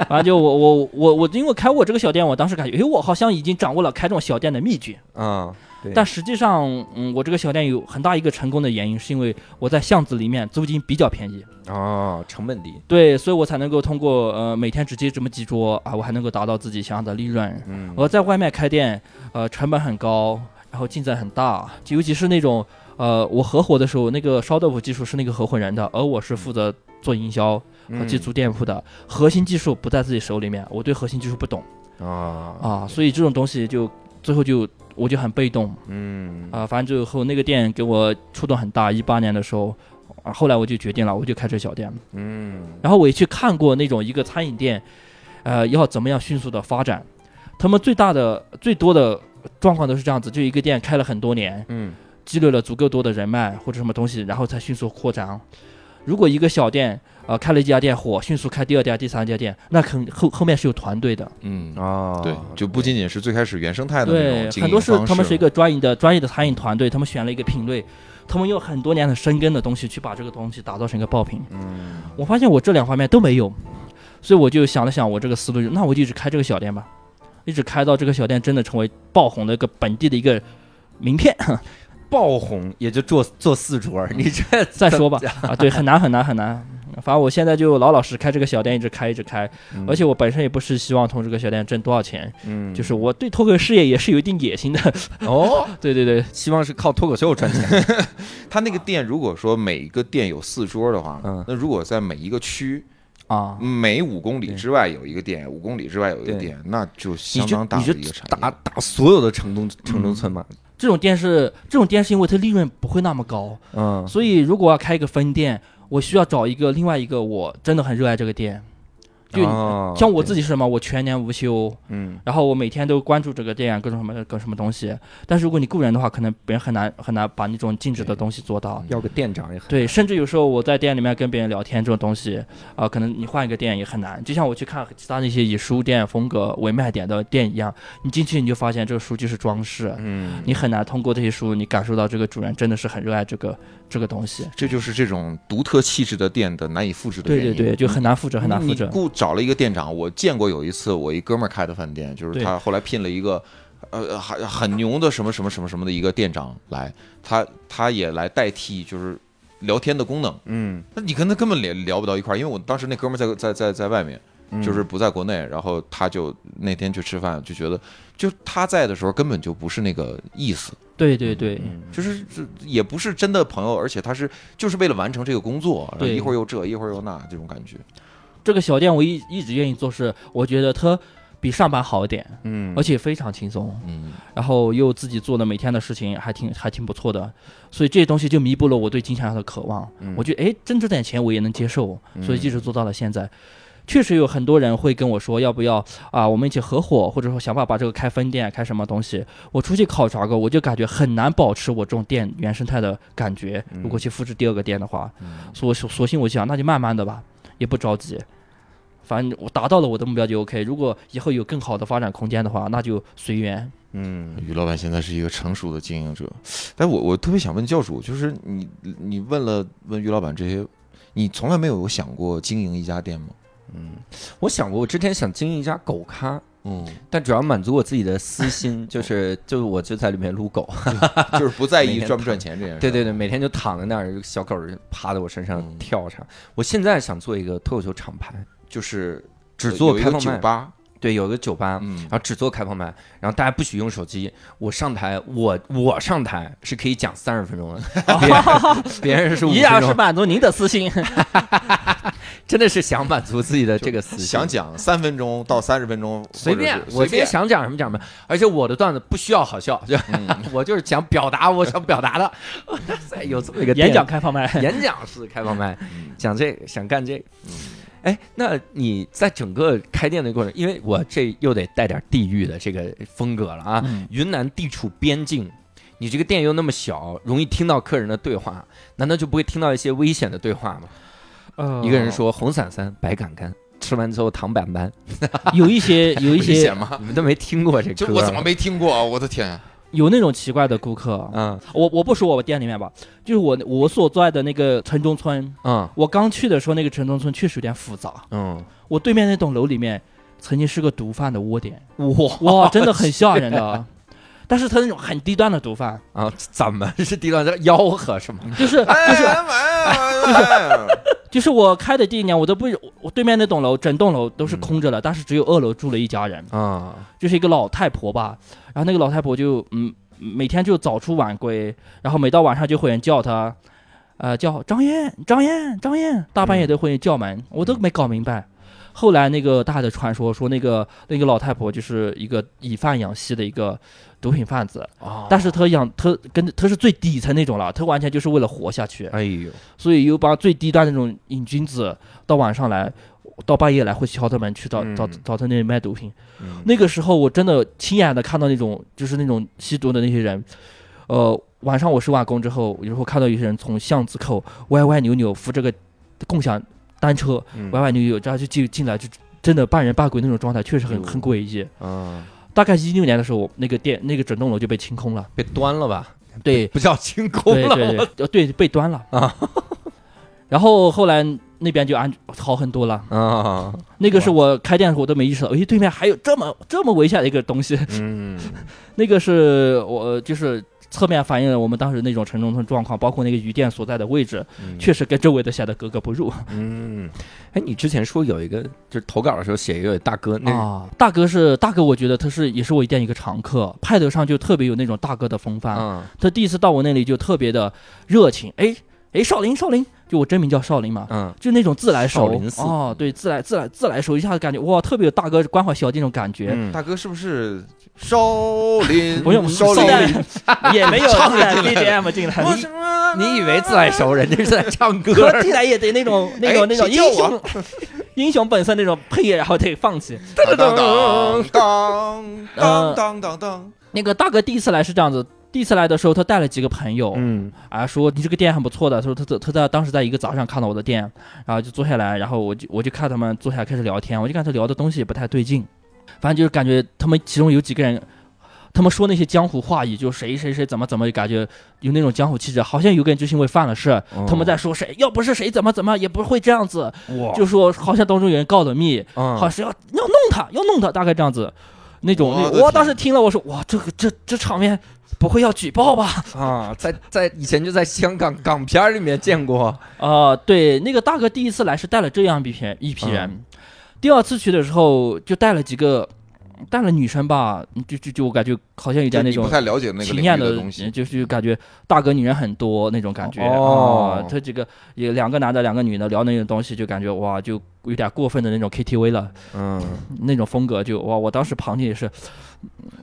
Speaker 5: 反正就我我我我，因为开我这个小店，我当时感觉，哎，我好像已经掌握了开这种小店的秘诀。
Speaker 1: 啊，对
Speaker 5: 但实际上，嗯，我这个小店有很大一个成功的原因，是因为我在巷子里面租金比较便宜。
Speaker 1: 哦，成本低，
Speaker 5: 对，所以我才能够通过呃每天只接这么几桌啊，我还能够达到自己想要的利润。
Speaker 1: 嗯。
Speaker 5: 我在外面开店，呃，成本很高，然后竞争很大，就尤其是那种呃，我合伙的时候，那个烧豆腐技术是那个合伙人的，而我是负责做营销和
Speaker 1: 嗯
Speaker 5: 去租店铺的，核心技术不在自己手里面，我对核心技术不懂。
Speaker 1: 啊
Speaker 5: 啊，所以这种东西就最后就我就很被动
Speaker 1: 嗯
Speaker 5: 啊，反正最后那个店给我触动很大，一八年的时候。啊，后来我就决定了，我就开这小店了。
Speaker 1: 嗯
Speaker 5: 然后我也去看过那种一个餐饮店，呃，要怎么样迅速的发展。他们最大的、最多的状况都是这样子，就一个店开了很多年，
Speaker 1: 嗯
Speaker 5: 积累了足够多的人脉或者什么东西，然后才迅速扩张。如果一个小店，呃，开了一家店火，迅速开第二家、第三家店，那肯后后面是有团队的。
Speaker 4: 嗯，
Speaker 1: 啊，
Speaker 4: 对，就不仅仅是最开始原生态的那
Speaker 5: 对很多是他们是一个专业的专业的餐饮团队，他们选了一个品类，他们用很多年的深耕的东西去把这个东西打造成一个爆品。
Speaker 1: 嗯
Speaker 5: 我发现我这两方面都没有，所以我就想了想，我这个思路就，那我就一直开这个小店吧，一直开到这个小店真的成为爆红的一个本地的一个名片。
Speaker 1: 爆红也就做做四桌，你这
Speaker 5: 再说吧，啊，对，很难很难很难。反正我现在就老老实实开这个小店，一直开一直开，而且我本身也不是希望从这个小店挣多少钱，
Speaker 1: 嗯。
Speaker 5: 就是我对脱口秀事业也是有一定野心的。
Speaker 1: 哦，
Speaker 5: 对对对，
Speaker 1: 希望是靠脱口秀赚钱，
Speaker 4: 他那个店，如果说每一个店有四桌的话，
Speaker 1: 嗯。
Speaker 4: 那如果在每一个区
Speaker 5: 啊，
Speaker 4: 每五公里之外有一个店，五公里之外有一个店，那就
Speaker 1: 你
Speaker 4: 相当大的一个产
Speaker 1: 打
Speaker 4: 业。
Speaker 1: 打所有的城中城中村嘛，
Speaker 5: 这种店是这种店是因为它利润不会那么高，
Speaker 1: 嗯
Speaker 5: 所以如果要开一个分店，我需要找一个另外一个我真的很热爱这个店。就
Speaker 1: 哦
Speaker 5: 像我自己是什么，我全年无休，
Speaker 1: 嗯
Speaker 5: 然后我每天都关注这个店各种什么各什么东西。但是如果你雇人的话，可能别人很难很难把那种静止的东西做到。
Speaker 1: 要个店长也很
Speaker 5: 对，甚至有时候我在店里面跟别人聊天这种东西，啊、可能你换一个店也很难。就像我去看其他那些以书店风格为卖点的店一样，你进去你就发现这个书就是装饰，
Speaker 1: 嗯
Speaker 5: 你很难通过这些书，你感受到这个主人真的是很热爱这个这个东西。
Speaker 4: 这就是这种独特气质的店的难以复制的原因。
Speaker 5: 对对对，就很难复制，很难复制。
Speaker 4: 雇找了一个店长，我见过有一次，我一哥们儿开的饭店，就是他后来聘了一个，呃，很很牛的什么什么什么什么的一个店长来，他他也来代替就是聊天的功能。
Speaker 1: 嗯。
Speaker 4: 那你跟他根本聊聊不到一块儿，因为我当时那哥们儿在在在在外面，
Speaker 1: 嗯。
Speaker 4: 就是不在国内，然后他就那天去吃饭，就觉得就他在的时候根本就不是那个意思，
Speaker 5: 对对对，
Speaker 1: 嗯
Speaker 4: 就是这也不是真的朋友，而且他是就是为了完成这个工作，一会儿又这一会儿又那这种感觉。
Speaker 5: 这个小店我一一直愿意做是，我觉得它比上班好一点，
Speaker 1: 嗯
Speaker 5: 而且非常轻松，
Speaker 4: 嗯
Speaker 5: 然后又自己做的每天的事情还挺还挺不错的，所以这些东西就弥补了我对金钱上的渴望。
Speaker 1: 嗯
Speaker 5: 我觉得哎，挣这点钱我也能接受，所以
Speaker 1: 嗯
Speaker 5: 一直做到了现在。确实有很多人会跟我说，要不要啊，我们一起合伙，或者说想办法把这个开分店，开什么东西。我出去考察过，我就感觉很难保持我这种店原生态的感觉。如果去复制第二个店的话，所索索性我想那就慢慢的吧，也不着急。反正我达到了我的目标就 OK。如果以后有更好的发展空间的话，那就随缘。
Speaker 1: 嗯
Speaker 4: 于老板现在是一个成熟的经营者，但我我特别想问教主，就是你你问了问于老板这些，你从来没有想过经营一家店吗？
Speaker 1: 嗯我想过，我之前想经营一家狗咖，
Speaker 4: 嗯，
Speaker 1: 但主要满足我自己的私心，就是就我就在里面撸狗，
Speaker 4: 就是不在意赚不赚钱这件事。
Speaker 1: 对对对，每天就躺在那儿，小狗儿趴在我身上
Speaker 4: 嗯
Speaker 1: 跳啥。我现在想做一个脱口秀厂牌，
Speaker 4: 就是
Speaker 1: 只做开放麦，对，有个酒吧，
Speaker 4: 嗯
Speaker 1: 然后只做开放麦，然后大家不许用手机。我上台，我我上台是可以讲三十分钟的，别人是五
Speaker 5: 依
Speaker 1: 分钟，
Speaker 5: 然是满足您的私心。
Speaker 1: 真的是想满足自己的这个私心
Speaker 4: 想讲三分钟到三十分钟，
Speaker 1: 随便
Speaker 4: 随便。
Speaker 1: 想讲什么讲什么，而且我的段子不需要好笑，就、
Speaker 4: 嗯
Speaker 1: 我就是想表达我想表达的。塞有这么一个
Speaker 5: 演讲开放麦，
Speaker 1: 演讲式开放麦，
Speaker 4: 嗯
Speaker 1: 讲这个想干这个。哎，那你在整个开店的过程，因为我这又得带点地域的这个风格了啊。
Speaker 5: 嗯
Speaker 1: 云南地处边境，你这个店又那么小，容易听到客人的对话，难道就不会听到一些危险的对话吗？
Speaker 5: 呃
Speaker 1: 一个人说红伞伞，白杆杆，吃完之后躺板板，
Speaker 5: 有一些有一
Speaker 4: 危
Speaker 5: 些
Speaker 4: 险吗？
Speaker 1: 你们都没听过这歌？
Speaker 4: 这我怎么没听过啊？我的天！
Speaker 5: 有那种奇怪的顾客，
Speaker 1: 嗯。
Speaker 5: 我我不说我店里面吧，就是我我所在的那个城中村，
Speaker 1: 嗯。
Speaker 5: 我刚去的时候那个城中村确实有点复杂。
Speaker 1: 嗯，
Speaker 5: 我对面那栋楼里面曾经是个毒贩的窝点，
Speaker 1: 哇。
Speaker 5: 哇，真的很吓人的。但是他那种很低端的毒贩，
Speaker 1: 啊，怎么是低端的吆喝是吗？
Speaker 5: 就是
Speaker 4: 哎
Speaker 5: 就是
Speaker 4: 哎
Speaker 5: 就是我开的第一年，我都不我对面那栋楼整栋楼都是空着的，但是只有二楼住了一家人，
Speaker 1: 啊，
Speaker 5: 就是一个老太婆吧。然后那个老太婆就嗯每天就早出晚归，然后每到晚上就会有人叫她，呃叫张燕张燕张燕，大半夜都会叫门，我都没搞明白。后来那个大的传说说那个那个老太婆就是一个以贩养吸的一个毒品贩子，
Speaker 1: 哦
Speaker 5: 但是他养他跟他是最底层那种了，他完全就是为了活下去。
Speaker 1: 哎呦，
Speaker 5: 所以又把最低端的那种瘾君子到晚上来，到半夜来会敲他门去找找
Speaker 1: 嗯
Speaker 5: 找他那里卖毒品。
Speaker 1: 嗯
Speaker 5: 那个时候我真的亲眼的看到那种就是那种吸毒的那些人，呃，晚上我收完工之后，有时候看到有些人从巷子口歪歪扭扭扶这个共享单车
Speaker 1: 嗯
Speaker 5: 歪歪扭扭，这样就进进来就。真的半人半鬼那种状态，确实很很诡异。
Speaker 1: 嗯，
Speaker 5: 大概一六年的时候，那个店那个整栋楼就被清空了。
Speaker 1: 被端了吧？
Speaker 5: 对，
Speaker 1: 不叫清空了，
Speaker 5: 对对对 被端了
Speaker 1: 啊。
Speaker 5: 然后后来那边就安好很多了。
Speaker 1: 啊，
Speaker 5: 那个是我开店的时候我都没意识到，诶，对面还有这么这么危险的一个东西。
Speaker 1: 嗯
Speaker 5: 那个是我就是侧面反映了我们当时那种城中村状况，包括那个鱼店所在的位置，
Speaker 1: 嗯。
Speaker 5: 确实跟周围的显得格格不入。
Speaker 1: 嗯，哎，你之前说有一个就是投稿的时候写一个大哥，那是
Speaker 5: 啊。大哥是大哥，我觉得他是也是我店一个常客，派头上就特别有那种大哥的风范。
Speaker 1: 嗯。
Speaker 5: 他第一次到我那里就特别的热情，哎哎，少林少林，就我真名叫少林嘛。
Speaker 1: 嗯
Speaker 5: 就那种自来熟
Speaker 1: 少林寺
Speaker 5: 哦，对，自来自来自来熟，一下子感觉哇，特别有大哥关怀小弟那种感觉。
Speaker 1: 嗯
Speaker 4: 大哥是不是少林？
Speaker 5: 不用
Speaker 4: 少林。
Speaker 5: 也没有
Speaker 4: 唱
Speaker 5: 自带
Speaker 4: 进来
Speaker 5: BGM 进来，你
Speaker 1: 你以为自来熟，人家是在唱歌
Speaker 5: 可进来也得那种那种
Speaker 4: 哎
Speaker 5: 那种英雄英雄本色那种配乐，然后得放起。
Speaker 4: 当当当当当当当。
Speaker 5: 那个大哥第一次来是这样子，第一次来的时候他带了几个朋友，
Speaker 1: 嗯。
Speaker 5: 啊，说你这个店很不错的，他说他他他在当时在一个早上看到我的店，然后就坐下来，然后我就我就看他们坐下来开始聊天，我就感觉聊的东西也不太对劲，反正就是感觉他们其中有几个人。他们说那些江湖话语，就谁谁谁怎么怎么，感觉有那种江湖气质，好像有个人就是因为犯了事，他们在说谁，要不是谁怎么怎么，也不会这样子，
Speaker 1: 哇。
Speaker 5: 就说好像当中有人告了密，
Speaker 1: 嗯。
Speaker 5: 好像要要弄他，要弄他，大概这样子，那种，
Speaker 4: 我
Speaker 5: 当时听了，我说哇，这个这这场面不会要举报吧？
Speaker 1: 啊，在在以前就在香港港片里面见过，
Speaker 5: 啊、对，那个大哥第一次来是带了这样一批人一批人，第二次去的时候就带了几个但是女生吧，就就就我感觉好像有点那种
Speaker 4: 不太了解那个领域
Speaker 5: 情艳
Speaker 4: 的东西，
Speaker 5: 就是感觉大哥女人很多那种感觉
Speaker 1: 哦
Speaker 5: 啊。他这个也两个男的两个女的聊那种东西，就感觉哇，就有点过分的那种 KTV 了，
Speaker 1: 嗯，
Speaker 5: 那种风格就哇，我当时旁听也是，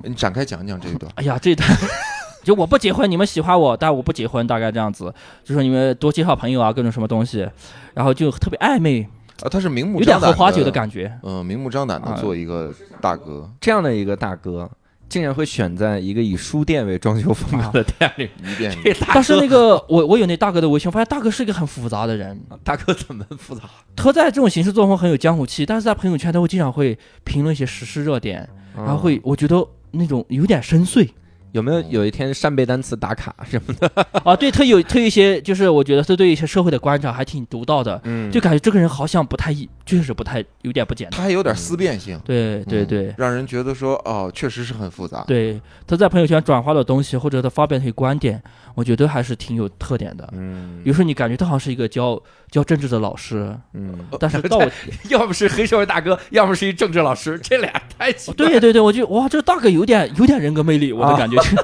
Speaker 4: 你展开讲讲这一段。
Speaker 5: 哎呀，这一段 就我不结婚，你们喜欢我，但我不结婚，大概这样子，就说你们多介绍朋友啊，各种什么东西，然后就特别暧昧，
Speaker 4: 啊，他是明目
Speaker 5: 有点
Speaker 4: 张胆
Speaker 5: 喝花酒的
Speaker 4: 的，
Speaker 5: 感觉。
Speaker 4: 嗯，明目张胆的
Speaker 5: 啊
Speaker 4: 做一个大哥，
Speaker 1: 这样的一个大哥，竟然会选在一个以书店为装修风格的店里。
Speaker 4: 一遍
Speaker 1: 这大
Speaker 5: 但是那个我我有那大哥的微信，我发现大哥是一个很复杂的人，
Speaker 1: 大哥怎么复杂？
Speaker 5: 他在这种行事作风很有江湖气，但是在朋友圈他会经常会评论一些时事热点，然后会我觉得那种有点深邃
Speaker 1: 有没有有一天扇贝单词打卡 什么的？
Speaker 5: 啊，对他有他有一些就是我觉得他对一些社会的观察还挺独到的，
Speaker 1: 嗯
Speaker 5: 就感觉这个人好像不太一，确实不太有点不简单。
Speaker 4: 他还有点思辨性，嗯
Speaker 5: 对对对。
Speaker 4: 让人觉得说哦，确实是很复杂。
Speaker 5: 对，他在朋友圈转发的东西，或者他发表的一些观点，我觉得还是挺有特点的。
Speaker 1: 嗯
Speaker 5: 有时候你感觉他好像是一个教教政治的老师，
Speaker 1: 嗯，
Speaker 5: 但是到我
Speaker 1: 要不是黑社会大哥，要么是一政治老师，这俩太奇怪。
Speaker 5: 对对对，我就哇，这大哥有点有点人格魅力，我的感觉是。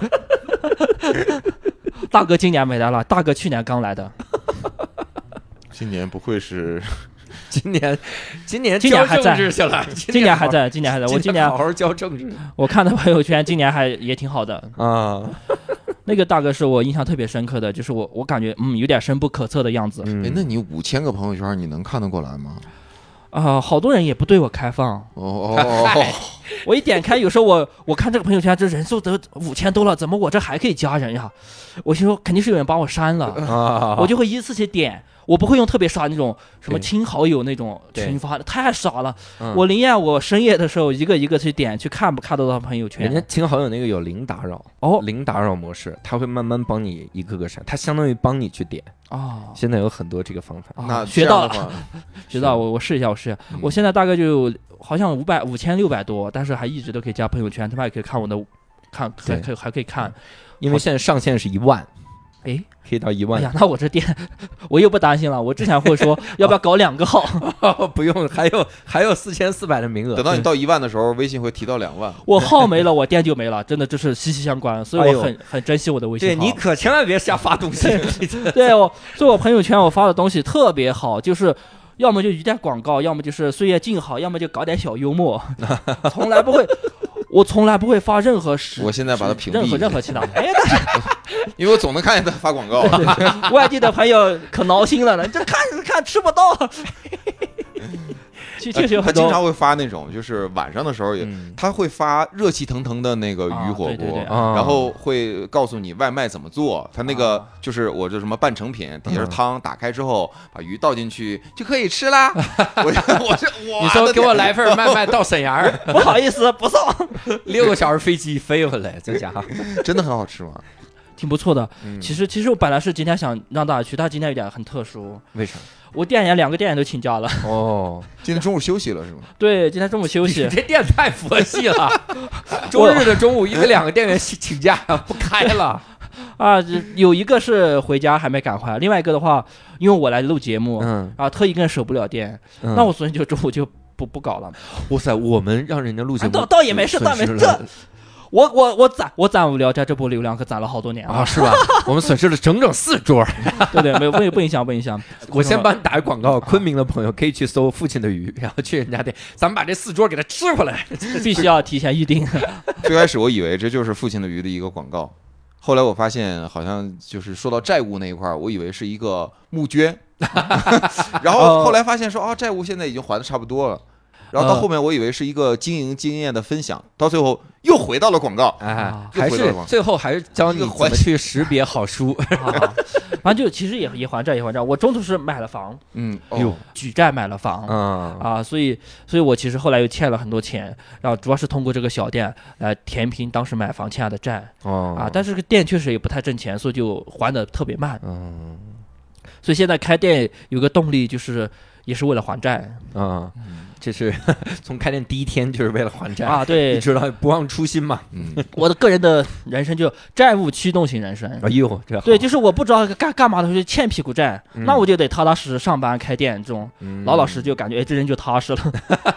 Speaker 5: 大哥今年没来了，大哥去年刚来的，
Speaker 4: 今年不会是
Speaker 1: 今年今年
Speaker 5: 今年还在今年还在，今年还在。我今年
Speaker 1: 好好教政治
Speaker 5: 我看他朋友圈，今年还也挺好的。
Speaker 1: 啊。
Speaker 5: 那个大哥是我印象特别深刻的，就是我我感觉嗯有点深不可测的样子
Speaker 1: 嗯
Speaker 4: 哎，那你五千个朋友圈，你能看得过来吗？
Speaker 5: 啊、好多人也不对我开放。
Speaker 4: 哦哦哦哦，
Speaker 5: 我一点开，有时候我我看这个朋友圈，这人数都五千多了，怎么我这还可以加人呀？我心说肯定是有人把我删了。
Speaker 1: 啊，
Speaker 5: 我就会依次去点，我不会用特别傻那种什么亲好友那种群发的，太傻了。
Speaker 1: 嗯
Speaker 5: 我宁愿我深夜的时候一个一个去点，去看不看得到朋友圈。
Speaker 1: 人家亲好友那个有零打扰
Speaker 5: 哦
Speaker 1: 零打扰模式，他会慢慢帮你一个个删，他相当于帮你去点。
Speaker 5: 哦
Speaker 1: 现在有很多这个方法。
Speaker 5: 啊
Speaker 4: 那
Speaker 5: 学到了，学到我我试一下，我试一下。
Speaker 4: 嗯
Speaker 5: 我现在大概就好像五百五千六百多，但是还一直都可以加朋友圈，他们还可以看我的，看还
Speaker 1: 对
Speaker 5: 可以还可以看。
Speaker 1: 因为现在上限是一万，
Speaker 5: 哎，
Speaker 1: 可以到一万
Speaker 5: 哎呀，那我这店我又不担心了。我之前会说 要不要搞两个号，
Speaker 1: 不用，还有还有四千四百的名额。
Speaker 4: 等到你到一万的时候，微信会提到两万。
Speaker 5: 我号没了，我店就没了，真的这是息息相关，所以我很很珍惜我的微信号。
Speaker 1: 对你可千万别瞎发东西。
Speaker 5: 对我，所以我朋友圈我发的东西特别好，就是要么就一点广告，要么就是岁月静好，要么就搞点小幽默，从来不会，我从来不会发任何实
Speaker 4: 我现在把它屏蔽
Speaker 5: 任何任何其他。哎，但是
Speaker 4: 因为我总能看见他发广告。
Speaker 5: 外地的朋友可挠心了呢，这看是看吃不到。确确实有
Speaker 4: 他
Speaker 5: 很多
Speaker 4: 经常会发那种，就是晚上的时候也，
Speaker 1: 嗯
Speaker 4: 他会发热气腾腾的那个
Speaker 5: 啊
Speaker 4: 鱼火锅
Speaker 5: 对对对，
Speaker 1: 啊
Speaker 4: 然后会告诉你外卖怎么做。他那个
Speaker 5: 啊
Speaker 4: 就是我这什么半成品，底下是
Speaker 1: 嗯
Speaker 4: 汤，打开之后把鱼倒进去就可以吃啦。我我这我
Speaker 1: 你说给我来份外卖到沈阳，
Speaker 5: 不好意思不送，
Speaker 1: 六个小时飞机飞回来，这家伙。
Speaker 4: 真的很好吃吗？
Speaker 5: 挺不错的。
Speaker 4: 嗯
Speaker 5: 其实其实我本来是今天想让大家去，但今天有点很特殊，
Speaker 1: 为啥？
Speaker 5: 我店员两个店员都请假了。
Speaker 1: 哦，
Speaker 4: 今天中午休息了是吗？
Speaker 5: 对，今天中午休息
Speaker 1: 你。这店太佛系了。周日的中午，因为两个店员请请假不开了。
Speaker 5: 啊，这有一个是回家还没赶回来，另外一个的话，因为我来录节目，
Speaker 1: 嗯，
Speaker 5: 啊，特意跟人守不了店，
Speaker 1: 嗯
Speaker 5: 那我昨天就中午就不不搞了。
Speaker 1: 哇塞，我们让人家录节目，
Speaker 5: 啊倒倒也没事倒也没事
Speaker 1: 损失了
Speaker 5: 我我我攒我攒无聊斋这波流量可攒了好多年
Speaker 1: 啊，
Speaker 5: 了，
Speaker 1: 是吧？我们损失了整整四桌。
Speaker 5: 对对，没有不不影响不影响。
Speaker 1: 我先帮你打个广告，昆明的朋友可以去搜“父亲的鱼”，然后去人家店，咱们把这四桌给他吃回来。
Speaker 5: 必须要提前预定。
Speaker 4: 最开始我以为这就是父亲的鱼的一个广告，后来我发现好像就是说到债务那一块儿，我以为是一个募捐，然后后来发现说哦，债务现在已经还的差不多了。然后到
Speaker 5: 呃
Speaker 4: 后面，我以为是一个经营经验的分享，到最后又回到了广告。
Speaker 1: 哎
Speaker 5: 啊，
Speaker 1: 还是最后还是教你怎么去识别好书。
Speaker 5: 啊，反正就其实也也还债也还债。我中途是买了房，
Speaker 4: 嗯，哦，
Speaker 5: 举债买了房。
Speaker 1: 嗯
Speaker 5: 啊，所以，所以我其实后来又欠了很多钱，然后主要是通过这个小店来填平当时买房欠下的债
Speaker 1: 哦
Speaker 5: 啊。但是这个店确实也不太挣钱，所以就还的特别慢。
Speaker 1: 嗯
Speaker 5: 所以现在开店有个动力，就是也是为了还债。
Speaker 1: 嗯，这是 从开店第一天就是为了还债
Speaker 5: 啊，对 你，
Speaker 1: 知道不忘初心嘛？
Speaker 4: 嗯，
Speaker 5: 我的个人的人生就债务驱动型人生。
Speaker 1: 哎呦，这好
Speaker 5: 对，就是我不知道干干嘛的时候就欠屁股债，
Speaker 1: 嗯
Speaker 5: 那我就得踏踏实实上班开店，这种
Speaker 1: 嗯
Speaker 5: 老老实实就感觉哎，这人就踏实了。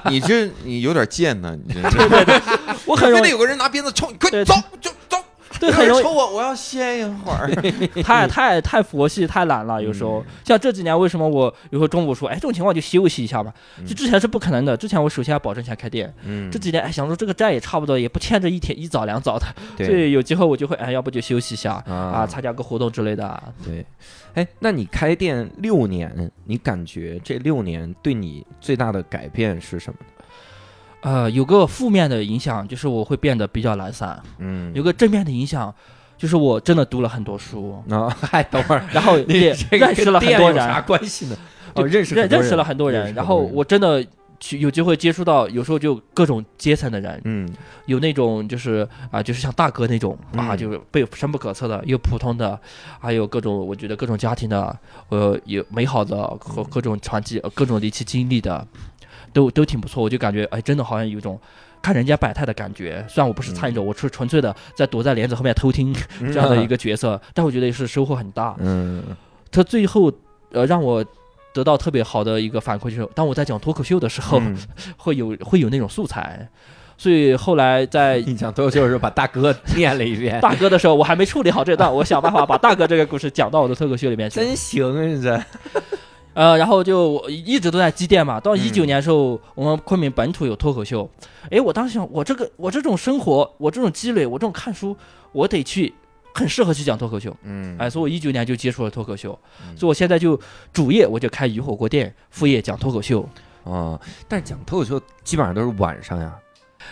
Speaker 4: 你这你有点贱呢，你这
Speaker 5: 我很容易
Speaker 4: 非得有个人拿鞭子抽你，快
Speaker 5: 对
Speaker 4: 走就走。
Speaker 5: 对，
Speaker 4: 有
Speaker 5: 很容易
Speaker 4: 抽我，我要歇一会儿。
Speaker 5: 太太太佛系太懒了，有时候、像这几年，为什么我有时候中午说，哎，这种情况就休息一下吧？就之前是不可能的，之前我首先要保证先开店，
Speaker 1: 嗯
Speaker 5: 这几年哎想说这个债也差不多，也不欠着一天一早两早的，所
Speaker 1: 对
Speaker 5: 以有机会我就会哎，要不就休息一下啊，
Speaker 1: 啊
Speaker 5: 参加个活动之类的啊。
Speaker 1: 对，哎，那你开店六年，你感觉这六年对你最大的改变是什么？
Speaker 5: 呃，有个负面的影响就是我会变得比较懒散，
Speaker 1: 嗯。
Speaker 5: 有个正面的影响就是我真的读了很多书，
Speaker 1: 啊，嗨，等会儿，
Speaker 5: 然后
Speaker 1: 你
Speaker 5: 也认 识了很多
Speaker 1: 人啥
Speaker 5: 人，
Speaker 1: 关系呢？
Speaker 5: 就
Speaker 1: 哦，认识
Speaker 5: 认识了很多人，然后我真的去有机会接触到，有时候就各种阶层的人，
Speaker 1: 嗯。
Speaker 5: 有那种就是啊，就是像大哥那种啊，
Speaker 1: 嗯
Speaker 5: 就是被深不可测的，有普通的，还有各种我觉得各种家庭的，呃，有美好的和各种传奇、呃各种离奇经历的，都都挺不错。我就感觉哎，真的好像有一种看人家百态的感觉。虽然我不是参与者，我是纯粹的在躲在帘子后面偷听这样的一 个角色，但我觉得也是收获很大。
Speaker 1: 嗯
Speaker 5: 他最后呃让我。得到特别好的一个反馈就是，当我在讲脱口秀的时候，
Speaker 1: 嗯
Speaker 5: 会有会有那种素材，所以后来在
Speaker 1: 印象都就是把大哥 念了一遍，
Speaker 5: 大哥的时候，我还没处理好这段，我想办法把大哥这个故事讲到我的脱口秀里面去。
Speaker 1: 真行啊！这
Speaker 5: 呃，然后就我一直都在积淀嘛。到一九
Speaker 1: 嗯
Speaker 5: 年的时候，我们昆明本土有脱口秀，诶，我当时想，我这个我这种生活，我这种积累，我这种看书，我得去。很适合去讲脱口秀，
Speaker 1: 嗯
Speaker 5: 哎，所以我一九年就接触了脱口秀，所以我现在就主业我就开鱼火锅店，副业讲脱口秀，
Speaker 1: 哦，但是讲脱口秀基本上都是晚上呀。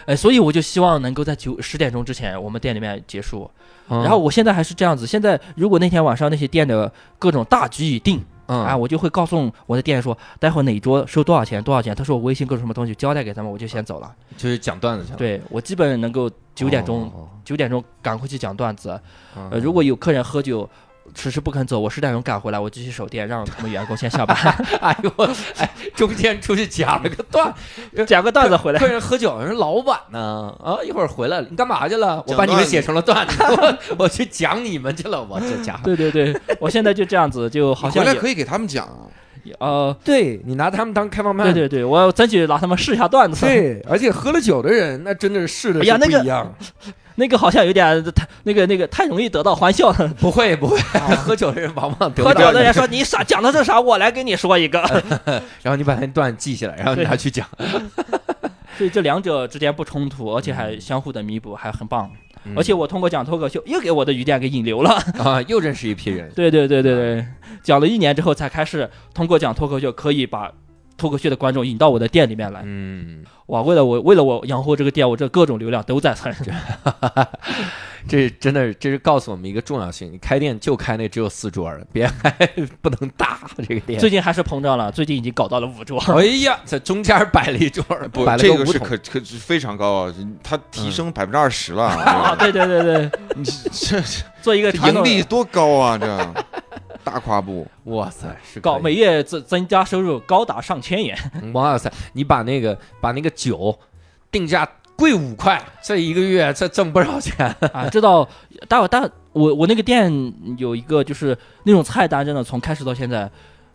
Speaker 5: 哎，所以我就希望能够在九十点钟之前，我们店里面结束。
Speaker 1: 然
Speaker 5: 然后我现在还是这样子，现在如果那天晚上那些店的各种大局已定，
Speaker 1: 嗯
Speaker 5: 啊，我就会告诉我的店员说，待会哪一桌收多少钱，多少钱。他说我微信各种什么东西交代给他们，我就先走了。
Speaker 1: 就是讲段子去了。
Speaker 5: 对我基本能够九点钟
Speaker 1: 哦，
Speaker 5: 九点钟赶回去讲段子。
Speaker 1: 哦
Speaker 5: 呃，如果有客人喝酒。迟迟不肯走，我十点钟赶回来，我继续守店，让他们员工先下班，
Speaker 1: 哎呦我哎，中间出去讲了个段，
Speaker 5: 讲个段子回来
Speaker 1: 客。人喝酒人老板呢啊，一会儿回来了，你干嘛去了？我把你们写成了段子，我我去讲你们去了，我这家伙。
Speaker 5: 对对对，我现在就这样子，就好像也
Speaker 4: 回来可以给他们讲啊。
Speaker 5: 呃，
Speaker 1: 对你拿他们当开放麦，
Speaker 5: 对对对，我要争取拿他们试一下段子。
Speaker 1: 对，而且喝了酒的人，那真的是试的是
Speaker 5: 哎呀那个
Speaker 1: 不一样。
Speaker 5: 那个好像有点太那个那个太容易得到欢笑了。
Speaker 1: 不会不会，喝酒的人往往得
Speaker 5: 喝酒的人说你傻讲的是啥？我来给你说一个。
Speaker 1: 然后你把那段记下来，然后
Speaker 5: 对
Speaker 1: 拿去讲。
Speaker 5: 所以这两者之间不冲突，而且还相互的弥补，还很棒。而且我通过讲脱口秀，又给我的鱼店给引流了。
Speaker 1: 啊，又认识一批人。
Speaker 5: 对对对对对，讲了一年之后，才开始通过讲脱口秀，可以把脱口秀的观众引到我的店里面来。
Speaker 1: 嗯，
Speaker 5: 哇，为了我为了我养活这个店，我这各种流量都在参与。
Speaker 1: 这真的这是告诉我们一个重要性：你开店就开那只有四桌的，别还不能大这个店。
Speaker 5: 最近还是膨胀了，最近已经搞到了五桌。
Speaker 1: 哎呀，在中间摆了一桌，
Speaker 4: 不
Speaker 1: 摆，了
Speaker 4: 这个是可可是非常高啊，它提升百分之二十了
Speaker 5: 啊，
Speaker 4: 啊。
Speaker 5: 对对对对，
Speaker 4: 你这这
Speaker 5: 做一个
Speaker 4: 盈利多高啊！这大跨步，
Speaker 1: 哇塞，是
Speaker 5: 高每月增增加收入高达上千元。
Speaker 1: 哇塞，你把那个把那个酒定价贵五块，这一个月这挣不少钱。
Speaker 5: 啊，知道，但但我我那个店有一个就是那种菜单，真的从开始到现在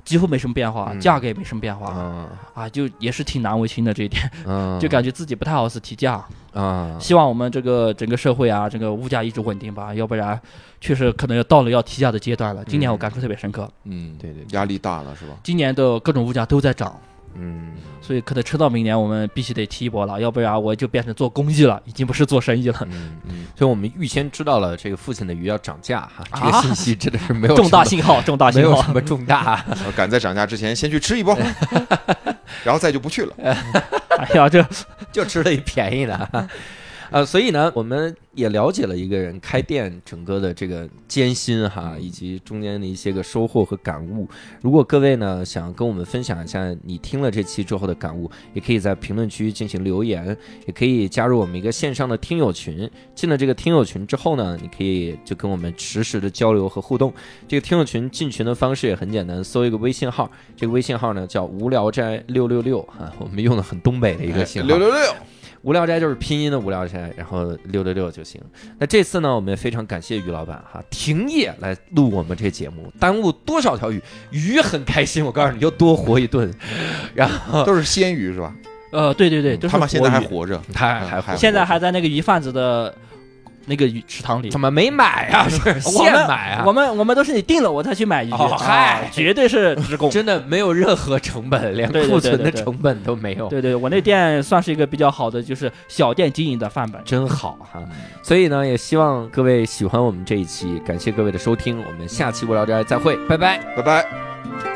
Speaker 5: 几乎没什么变化，
Speaker 1: 嗯
Speaker 5: 价格也没什么变化、
Speaker 1: 嗯
Speaker 5: 啊，就也是挺难为情的这一点，
Speaker 1: 嗯
Speaker 5: 就感觉自己不太好意思提价。
Speaker 1: 啊，
Speaker 5: 希望我们这个整个社会啊，这个物价一直稳定吧，要不然确实可能要到了要提价的阶段了。今年我感触特别深刻，
Speaker 4: 嗯，
Speaker 1: 对对对
Speaker 4: 压力大了是吧？
Speaker 5: 今年的各种物价都在涨。
Speaker 1: 嗯，
Speaker 5: 所以可得吃到明年，我们必须得踢一波了，要不然我就变成做公益了，已经不是做生意了。
Speaker 1: 嗯
Speaker 4: 嗯，
Speaker 1: 所以我们预先知道了这个父亲的鱼要涨价哈，这个
Speaker 5: 啊
Speaker 1: 信息真的是没有
Speaker 5: 重大信号，重大信号
Speaker 1: 没有什。么重大。
Speaker 4: 我 赶在涨价之前先去吃一波，然后再就不去了。
Speaker 5: 哎呀，这
Speaker 1: 就吃了一便宜的。呃，所以呢，我们也了解了一个人开店整个的这个艰辛哈，以及中间的一些个收获和感悟。如果各位呢想跟我们分享一下你听了这期之后的感悟，也可以在评论区进行留言，也可以加入我们一个线上的听友群。进了这个听友群之后呢，你可以就跟我们实时的交流和互动。这个听友群进群的方式也很简单，搜一个微信号，这个微信号呢叫无聊斋六六六啊，我们用的很东北的一个信号。
Speaker 4: 六六六，
Speaker 1: 无聊斋就是拼音的无聊斋，然后六六六就行。那这次呢，我们也非常感谢于老板哈，停业来录我们这节目，耽误多少条鱼？鱼很开心，我告诉你，就多活一顿。然后
Speaker 4: 都是鲜鱼是吧？
Speaker 5: 呃，对对对，都是
Speaker 4: 他们现在还
Speaker 5: 活鱼
Speaker 4: 活着，
Speaker 1: 他还
Speaker 4: 还
Speaker 5: 现在还在那个鱼贩子的那个鱼池塘里。
Speaker 1: 怎么没买啊？是
Speaker 5: 我
Speaker 1: 现
Speaker 5: 们
Speaker 1: 买啊？
Speaker 5: 我们我们都是你定了我才去买鱼，
Speaker 1: 嗨
Speaker 5: 绝对是职工。
Speaker 1: 真的没有任何成本，连库存的成本都没有。
Speaker 5: 对对，我那店算是一个比较好的，就是小店经营的范本。
Speaker 1: 真好哈！所以呢，也希望各位喜欢我们这一期，感谢各位的收听，我们下期无聊斋再会，拜拜。
Speaker 4: 拜拜。